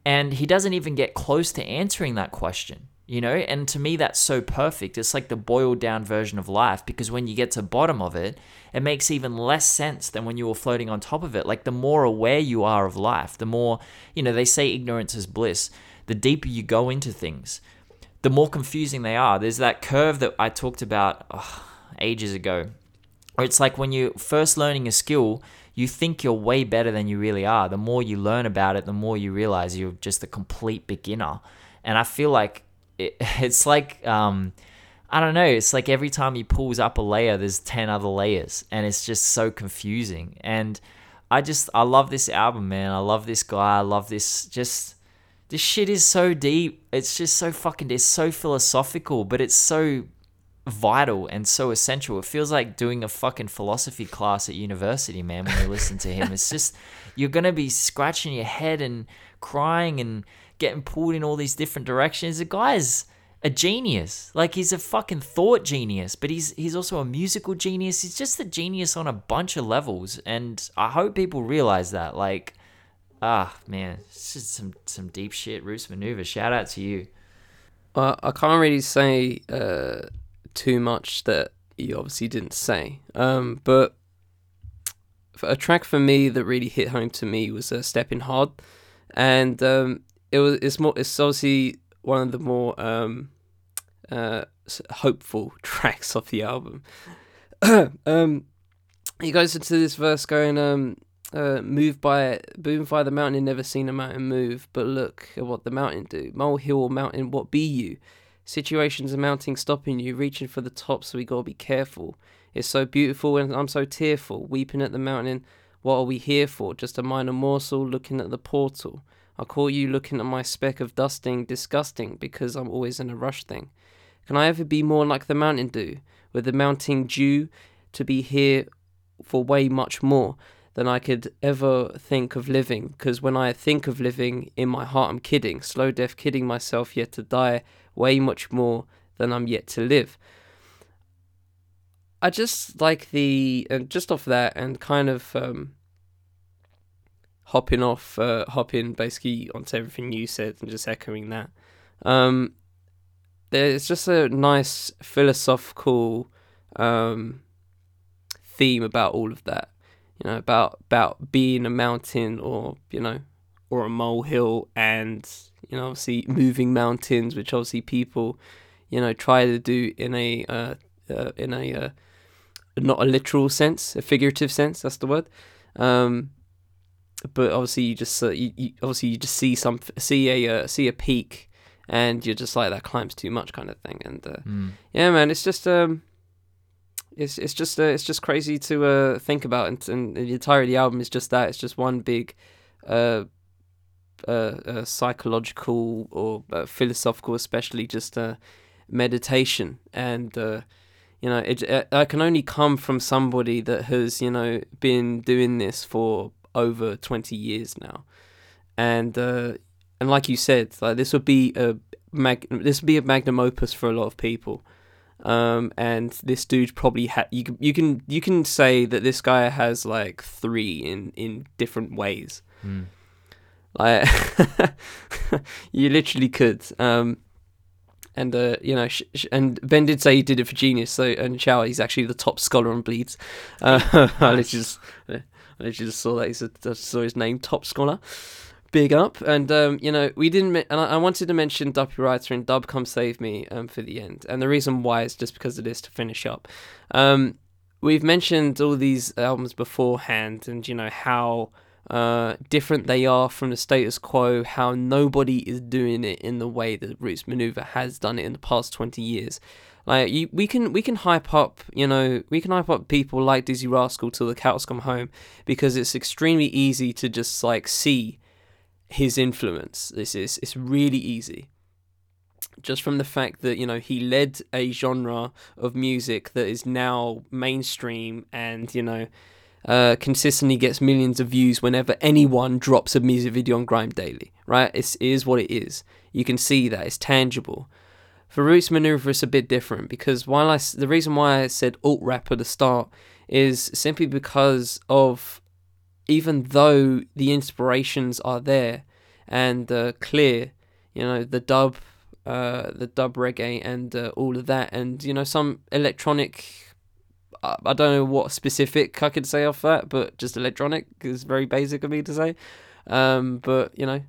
And he doesn't even get close to answering that question you know? And to me that's so perfect. It's like the boiled down version of life because when you get to bottom of it it makes even less sense than when you were floating on top of it. Like the more aware you are of life the more you know they say ignorance is bliss. The deeper you go into things the more confusing they are. There's that curve that i talked about ugh, ages ago it's like when you're first learning a skill, you think you're way better than you really are. The more you learn about it, the more you realize you're just a complete beginner. And I feel like it, it's like, um, I don't know, it's like every time he pulls up a layer, there's 10 other layers. And it's just so confusing. And I just, I love this album, man. I love this guy. I love this, just, this shit is so deep. It's just so fucking, it's so philosophical, but it's so vital and so essential. It feels like doing a fucking philosophy class at university, man, when you listen to him. It's just, you're going to be scratching your head and crying and getting pulled in all these different directions. The guy's a genius. Like he's a fucking thought genius, but he's he's also a musical genius. He's just a genius on a bunch of levels, and I hope people realize that. Like, ah, man, it's just some some deep shit. Roots Manuva. Shout out to you. Uh, I can't really say uh, too much that you obviously didn't say. Um, but a track for me that really hit home to me was uh, "Stepping Hard," and um, it was it's more it's obviously one of the more um, uh, hopeful tracks of the album. um, he goes into this verse going, um, uh, "Moved by moved by the mountain, never seen a mountain move, but look at what the mountain do. Molehill mountain, what be you?" Situations are mounting, stopping you, reaching for the top, so we gotta be careful. It's so beautiful and I'm so tearful, weeping at the mountain. What are we here for? Just a minor morsel looking at the portal. I call you looking at my speck of dusting, disgusting, because I'm always in a rush thing. Can I ever be more like the mountain dew, with the mounting dew to be here for way much more than I could ever think of living? Because when I think of living, in my heart I'm kidding, slow death kidding myself yet to die way much more than I'm yet to live. I just like the and just off that and kind of um, hopping off, uh, hopping basically onto everything you said and just echoing that. Um, there's just a nice philosophical um, theme about all of that. You know, about about being a mountain or you know, or a molehill, and you know, obviously moving mountains, which obviously people, you know, try to do in a uh, uh, in a uh, not a literal sense, a figurative sense. That's the word. Um, but obviously, you just uh, you, you obviously you just see some see a uh, see a peak, and you're just like that climbs too much kind of thing. And uh, Mm. yeah, man, it's just um, it's it's just uh, it's just crazy to uh think about, and, and the entirety of the album is just that. It's just one big uh. Uh, uh, psychological or uh, philosophical, especially just uh, meditation, and uh, you know, it, it I can only come from somebody that has you know been doing this for over twenty years now, and uh, and like you said, like this would be a mag- this would be a magnum opus for a lot of people. Um, and this dude probably had you can you can you can say that this guy has like three in in different ways. Mm. Like you literally could. Um, and uh, you know, sh- sh- and Ben did say he did it for Genius. So and Chow, he's actually the top scholar on Bleeds. Uh, I literally just, I literally just saw that he's a, I saw his name, top scholar. Big up, and um, you know, we didn't. Me- and I, I wanted to mention Duppy Writer and Dub Come Save Me um, for the end, and the reason why is just because of this to finish up. Um, we've mentioned all these albums beforehand, and you know how uh, different they are from the status quo, how nobody is doing it in the way that Roots Manuva has done it in the past 20 years. Like you, we can we can hype up, you know, we can hype up people like Dizzee Rascal till the cows come home because it's extremely easy to just like see his influence. This is it's really easy. Just from the fact that you know he led a genre of music that is now mainstream and you know uh, consistently gets millions of views whenever anyone drops a music video on Grime Daily, right? It's, it is what it is. You can see that, it's tangible. For Roots Manuva, it's a bit different because while I, the reason why I said alt rap at the start is simply because of even though the inspirations are there and uh, clear, you know, the dub, uh, the dub reggae and uh, all of that, and you know, some electronic I don't know what specific I could say off that, but just electronic is very basic of me to say. Um, but you know,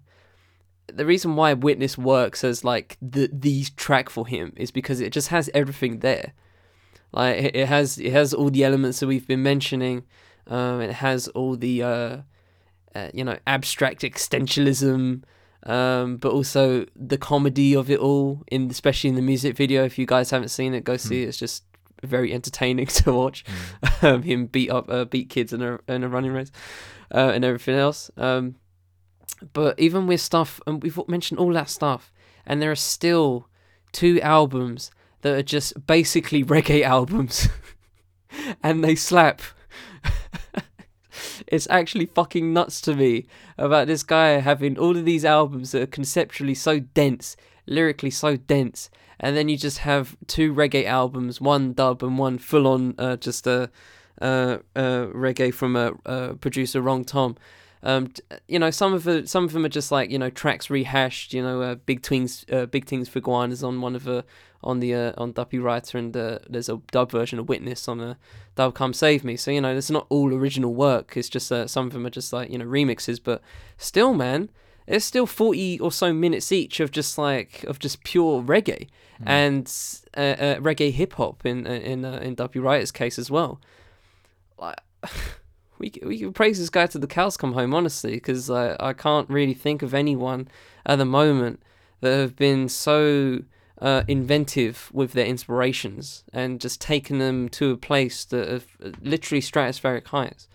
the reason why Witness works as like the the track for him is because it just has everything there. Like it has it has all the elements that we've been mentioning. Um, it has all the uh, uh, you know abstract existentialism. Um, but also the comedy of it all, in especially in the music video. If you guys haven't seen it, go see it. It's just very entertaining to watch. Mm. Um, him beat up uh, beat kids in a in a running race, uh, and everything else. Um, but even with stuff, and we've mentioned all that stuff, and there are still two albums that are just basically reggae albums, and they slap. it's actually fucking nuts to me about this guy having all of these albums that are conceptually so dense, lyrically so dense, and then you just have two reggae albums, one dub and one full on uh, just a uh, uh, reggae from a, a producer, Wrongtom. Um, you know, some of the some of them are just like you know tracks rehashed. You know, uh, big twins, uh, big things for Guanas on one of the on the uh, on Duppy Writer, and uh, there's a dub version of Witness on a Dub Come Save Me. So you know, it's not all original work. It's just uh, some of them are just like you know remixes, but still, man, it's still 40 or so minutes each of just like of just pure reggae mm. and uh, uh, reggae hip hop in uh, in uh, in W Writer's case as well. Like we we can praise this guy to the cows come home honestly because I I can't really think of anyone at the moment that have been so uh, inventive with their inspirations and just taken them to a place that uh, literally stratospheric heights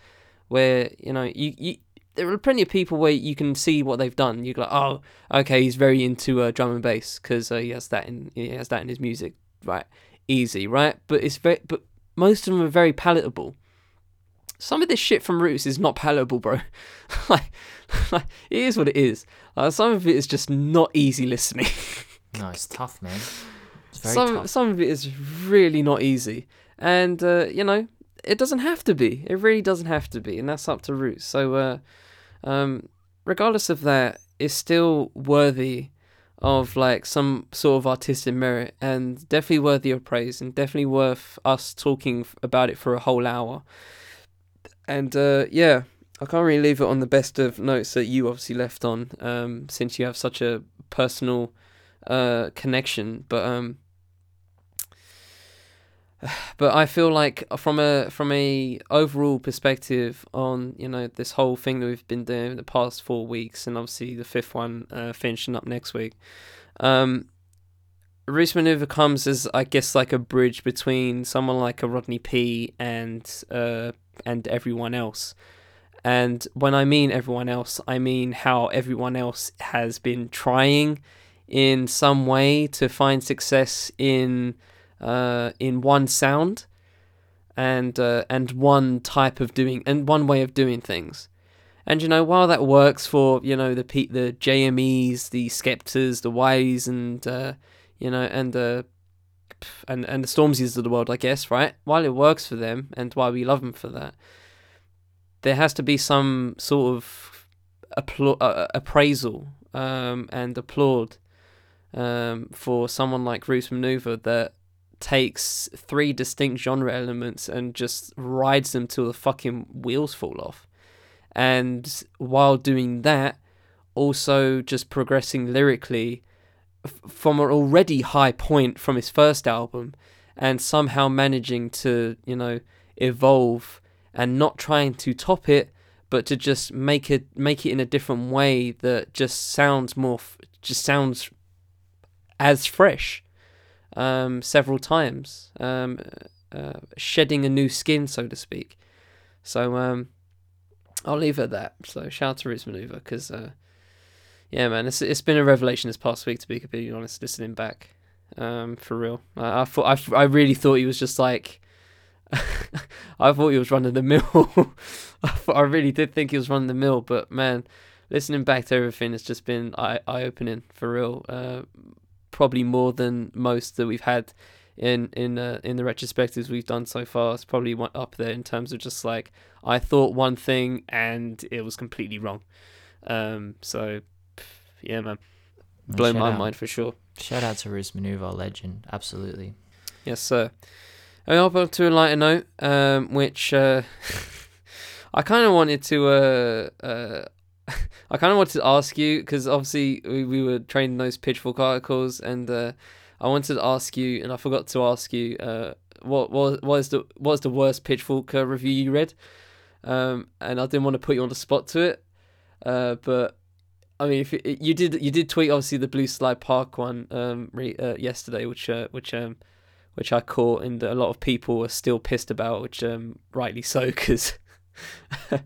where you know you, you there are plenty of people where you can see what they've done. You're like, oh, okay, he's very into uh, drum and bass because uh, he has that in he has that in his music, right? Easy, right? But it's very, but most of them are very palatable. Some of this shit from Roots is not palatable, bro. like, like, it is what it is. Uh, some of it is just not easy listening. no, it's tough, man. It's very some tough. some of it is really not easy, and uh, you know it doesn't have to be. It really doesn't have to be, and that's up to Roots. So uh, um, regardless of that, is still worthy of like some sort of artistic merit and definitely worthy of praise and definitely worth us talking about it for a whole hour. And uh, yeah, I can't really leave it on the best of notes that you obviously left on, um, since you have such a personal uh, connection. But um, but I feel like from a from a overall perspective on you know this whole thing that we've been doing the past four weeks, and obviously the fifth one uh, finishing up next week. Um, Roots Manuva comes as I guess like a bridge between someone like a Rodney P and uh, and everyone else. And when I mean everyone else, I mean how everyone else has been trying in some way to find success in uh, in one sound and uh, and one type of doing and one way of doing things. And you know, while that works for you know the P- the JMEs, the Skeptas, the Ways, and uh, you know, and the and and the Stormzy's of the world, I guess, right? While it works for them, and why we love them for that, there has to be some sort of appla- uh, appraisal um, and applaud um, for someone like Roots Manuva that takes three distinct genre elements and just rides them till the fucking wheels fall off. And while doing that, also just progressing lyrically from an already high point from his first album and somehow managing to, you know, evolve and not trying to top it but to just make it make it in a different way that just sounds more just sounds as fresh um, several times um, uh, shedding a new skin so to speak so um, I'll leave it at that so shout out to Roots Manuva because uh, yeah man it's, it's been a revelation this past week to be completely honest listening back um, for real I, I thought I, I really thought he was just like I thought he was running the mill. I really did think he was running the mill, but man, listening back to everything, it's just been eye opening for real. Uh, probably more than most that we've had in in uh, in the retrospectives we've done so far. It's probably up there in terms of just like I thought one thing and it was completely wrong. Um, so yeah, man, blow my out. mind for sure. Shout out to Roots Manuva, legend. Absolutely. Yes, sir. And up to a lighter note, um, which uh, I kind of wanted to, uh, uh, I kind of wanted to ask you because obviously we, we were trading those pitchfork articles, and uh, I wanted to ask you, and I forgot to ask you, uh, what what what is the what is the worst pitchfork uh, review you read? Um, and I didn't want to put you on the spot to it, uh, but I mean, if you, you did you did tweet obviously the Blue Slide Park one um re, uh, yesterday, which uh, which um which I caught, and a lot of people are still pissed about, which um rightly so, because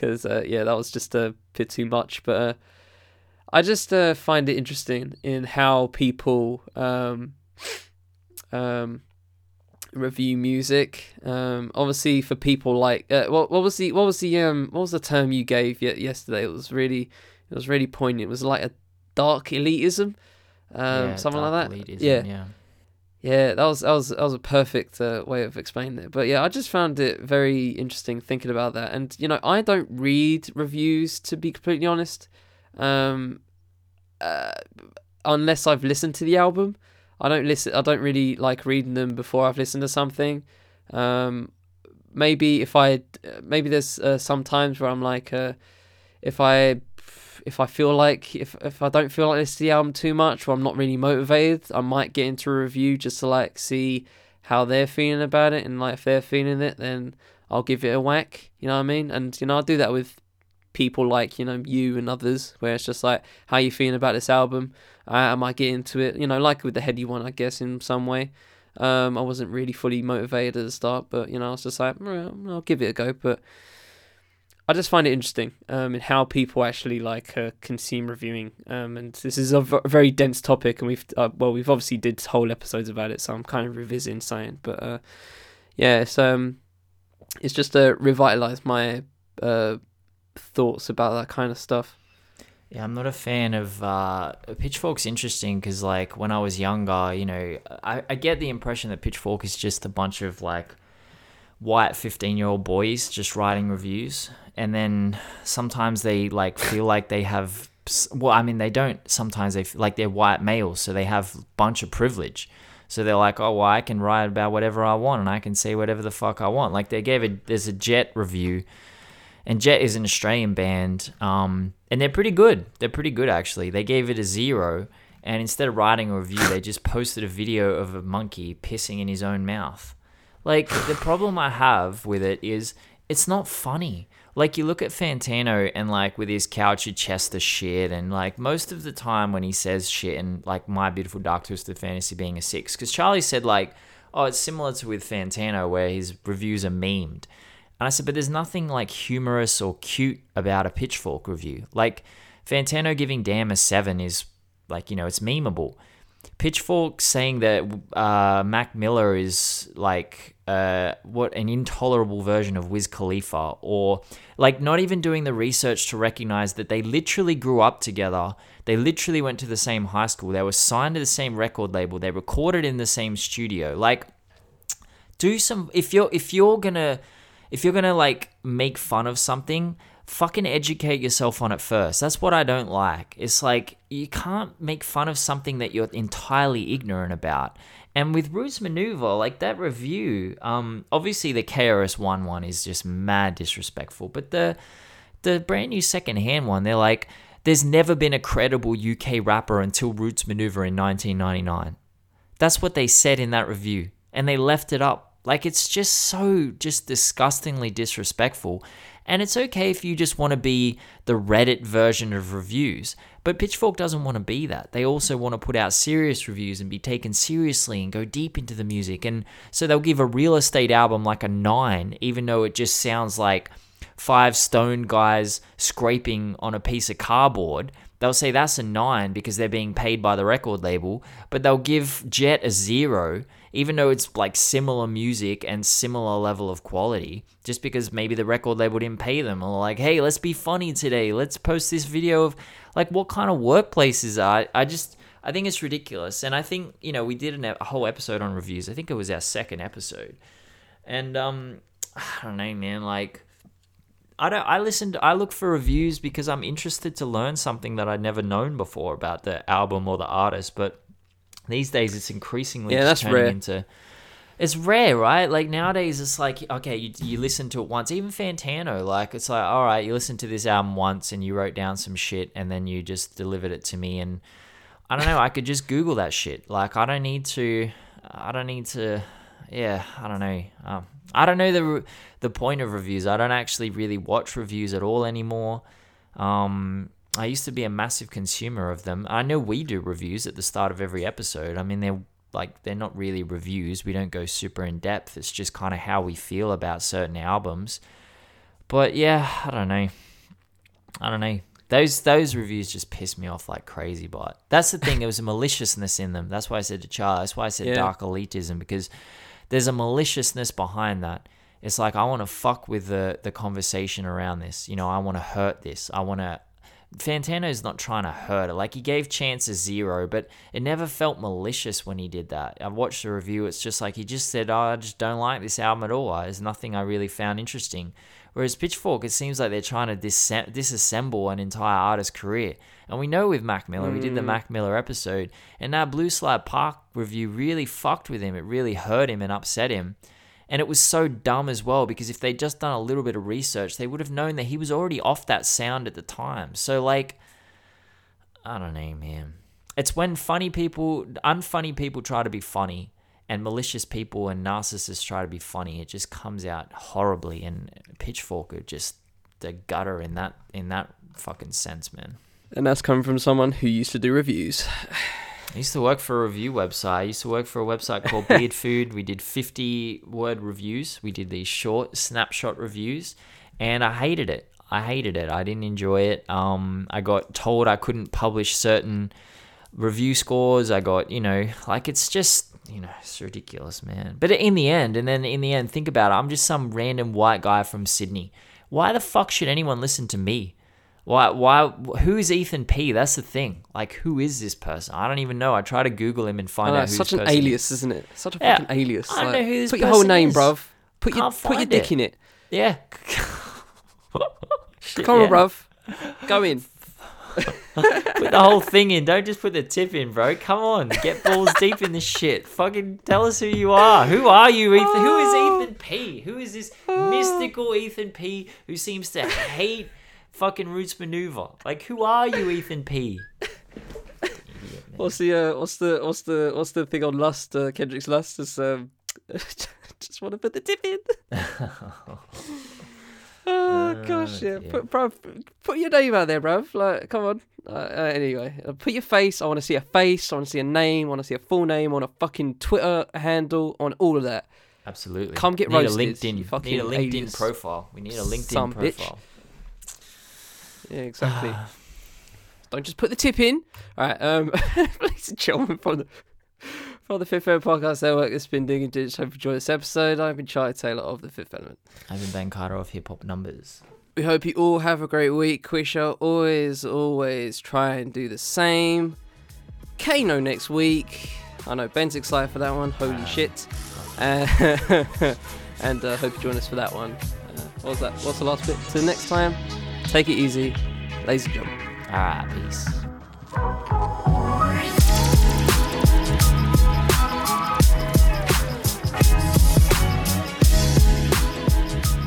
because uh, yeah, that was just a bit too much. But uh, I just uh, find it interesting in how people um um review music. Um, obviously for people like uh, what what was the what was the um what was the term you gave ye- yesterday? It was really it was really poignant. It was like a dark elitism, um, Yeah, something like that. elitism, Yeah. yeah. Yeah, that was that was that was a perfect uh, way of explaining it. But yeah, I just found it very interesting thinking about that. And you know, I don't read reviews to be completely honest, um, uh, unless I've listened to the album. I don't listen. I don't really like reading them before I've listened to something. Um, maybe if I maybe there's uh, some times where I'm like, uh, if I if I feel like if if I don't feel like this the album too much or I'm not really motivated, I might get into a review just to like see how they're feeling about it and like if they're feeling it, then I'll give it a whack. You know what I mean? And you know I do that with people like you know you and others, where it's just like how you feeling about this album. Uh, I might get into it. You know, like with the heady one, I guess in some way. Um, I wasn't really fully motivated at the start, but you know I was just like, "Well, I'll give it a go. But I just find it interesting um, in how people actually like uh, consume reviewing. Um, and this is a very dense topic, and we've uh, well, we've obviously did whole episodes about it, so I'm kind of revisiting science, But uh, yeah, it's um, it's just to revitalize my uh, thoughts about that kind of stuff. Yeah, I'm not a fan of uh, Pitchfork's interesting because like when I was younger, you know, I, I get the impression that Pitchfork is just a bunch of like white 15 year old boys just writing reviews and then sometimes they like feel like they have well i mean they don't sometimes they like they're white males so they have a bunch of privilege so they're like oh well i can write about whatever i want and i can say whatever the fuck i want like they gave a there's a jet review and Jet is an Australian band, um, and they're pretty good. They're pretty good actually. They gave it a zero, and instead of writing a review, they just posted a video of a monkey pissing in his own mouth. Like the problem I have with it is it's not funny. Like you look at Fantano and like with his Couchy Chester shit, and like most of the time when he says shit, and like My Beautiful Dark Twisted Fantasy being a six, because Charlie said like, oh, it's similar to with Fantano where his reviews are memed. And I said, but there's nothing like humorous or cute about a pitchfork review. Like Fantano giving Damn a seven is like, you know, it's memeable. Pitchfork saying that uh, Mac Miller is like uh, what an intolerable version of Wiz Khalifa, or like not even doing the research to recognize that they literally grew up together. They literally went to the same high school. They were signed to the same record label. They recorded in the same studio. Like, do some if you're if you're gonna if you're gonna like make fun of something fucking educate yourself on it first. That's what I don't like. It's like you can't make fun of something that you're entirely ignorant about. And with Roots Manuva, like that review, um, obviously the KRS One one is just mad disrespectful, but the the brand new secondhand one, they're like, there's never been a credible UK rapper until Roots Maneuver in 1999. That's what they said in that review, and they left it up. Like it's just so just disgustingly disrespectful. And it's okay if you just want to be the Reddit version of reviews, but Pitchfork doesn't want to be that. They also want to put out serious reviews and be taken seriously and go deep into the music. And so they'll give a real estate album like a 9 even though it just sounds like five stone guys scraping on a piece of cardboard, they'll say that's a nine because they're being paid by the record label, but they'll give Jet a zero, even though it's like similar music and similar level of quality, just because maybe the record label didn't pay them or like, hey, let's be funny today. Let's post this video of like what kind of workplaces are. I just. I think it's ridiculous. And I think, you know, we did a whole episode on reviews. I think it was our second episode. And um I don't know, man, like I don't. I listened. I look for reviews because I'm interested to learn something that I'd never known before about the album or the artist. But these days, it's increasingly Yeah, that's turning rare. into. It's rare, right? Like nowadays, it's like okay, you, you listen to it once. Even Fantano, like it's like all right, you listen to this album once and you wrote down some shit and then you just delivered it to me. And I don't know. I could just Google that shit. Like I don't need to. I don't need to. Yeah, I don't know. Um, I don't know the the point of reviews. I don't actually really watch reviews at all anymore. Um, I used to be a massive consumer of them. I know we do reviews at the start of every episode. I mean, they're like they're not really reviews. We don't go super in depth. It's just kind of how we feel about certain albums. But yeah, I don't know. I don't know. Those those reviews just piss me off like crazy. But that's the thing. There was a maliciousness in them. That's why I said to Charlie. That's why I said Yeah. dark elitism because there's a maliciousness behind that. It's like I want to fuck with the the conversation around this. You know, I want to hurt this. I want to. Fantano's not trying to hurt it. Like he gave Chance a zero, but it never felt malicious when he did that. I watched the review. It's just like he just said, oh, "I just don't like this album at all. There's nothing I really found interesting." Whereas Pitchfork, it seems like they're trying to dis- disassemble an entire artist's career. And we know with Mac Miller, we did the Mac Miller episode, and that Blue Slide Park review really fucked with him. It really hurt him and upset him. And it was so dumb as well because if they'd just done a little bit of research, they would have known that he was already off that sound at the time. So, like, I don't know, man. It's when funny people, unfunny people try to be funny, and malicious people and narcissists try to be funny. It just comes out horribly. And Pitchfork just the gutter in that in that fucking sense, man. And that's coming from someone who used to do reviews. I used to work for a review website. I used to work for a website called Beard Food. We did 50 word reviews. We did these short snapshot reviews, and I hated it. I hated it. I didn't enjoy it. Um, I got told I couldn't publish certain review scores. I got, you know, like it's just, you know, it's ridiculous, man. But in the end, and then in the end, think about it. I'm just some random white guy from Sydney. Why the fuck should anyone listen to me? Why? Why? Who is Ethan P? That's the thing. Like, who is this person? I don't even know. I try to Google him and find know, out it's who such an alias, is. isn't it? Such a Yeah, fucking alias. I don't Like, know who this Put your whole name, is. bruv. Put your put your dick it. in it. Yeah. Shit, Come on, yeah. bruv. Go in. Put the whole thing in. Don't just put the tip in, bro. Come on, get balls deep in this shit. Fucking tell us who you are. Who are you, Ethan? Who Oh. is Ethan P? Who is this mystical Ethan P who seems to hate fucking Roots Manuva? Like, who are you, Ethan P? What's the uh, what's the what's the what's the thing on Lust? Uh, Kendrick's Lust is um, just want to put the tip in. oh gosh, yeah. dear. Put, bruv, put your name out there, bruv. Like, come on. Uh, uh, anyway, uh, put your face. I want to see a face. I want to see a name. I want to see a full name. I want a fucking Twitter handle. On all of that. Absolutely. Come get need roasted, a you LinkedIn. fucking need a LinkedIn alias. profile. We need a LinkedIn Some bitch. Yeah, exactly. Don't just put the tip in. All right, um, ladies and gentlemen, from the from the Fifth Element Podcast Network, it's been Dig and Ditch. Hope you enjoyed this episode. I've been Charlie Taylor of the Fifth Element. I've been Ben Carter of Hip Hop Numbers. We hope you all have a great week. We shall always, always try and do the same. Kano next week. I know Ben's excited for that one. Holy shit! Uh, and uh, hope you join us for that one. Uh, what was that? What's the last bit? Till next time. Take it easy. Lazy jump. All right, peace.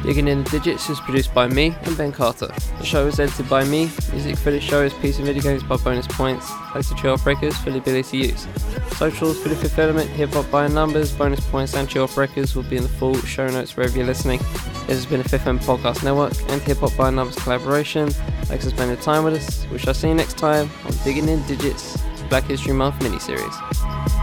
Digging in the Digits is produced by me and Ben Carter. The show is edited by me. Music for this show is Piece of Video Games by Bonus Points. Thanks Chill Breakers for the ability to use. Socials for the Fifth Element, Hip Hop by Numbers, Bonus Points, and Chill Breakers will be in the full show notes wherever you're listening. This has been a Fifth Element Podcast Network and Hip Hop by Numbers collaboration. Thanks for spending time with us. We shall see you next time on Digging in Digits Black History Month miniseries.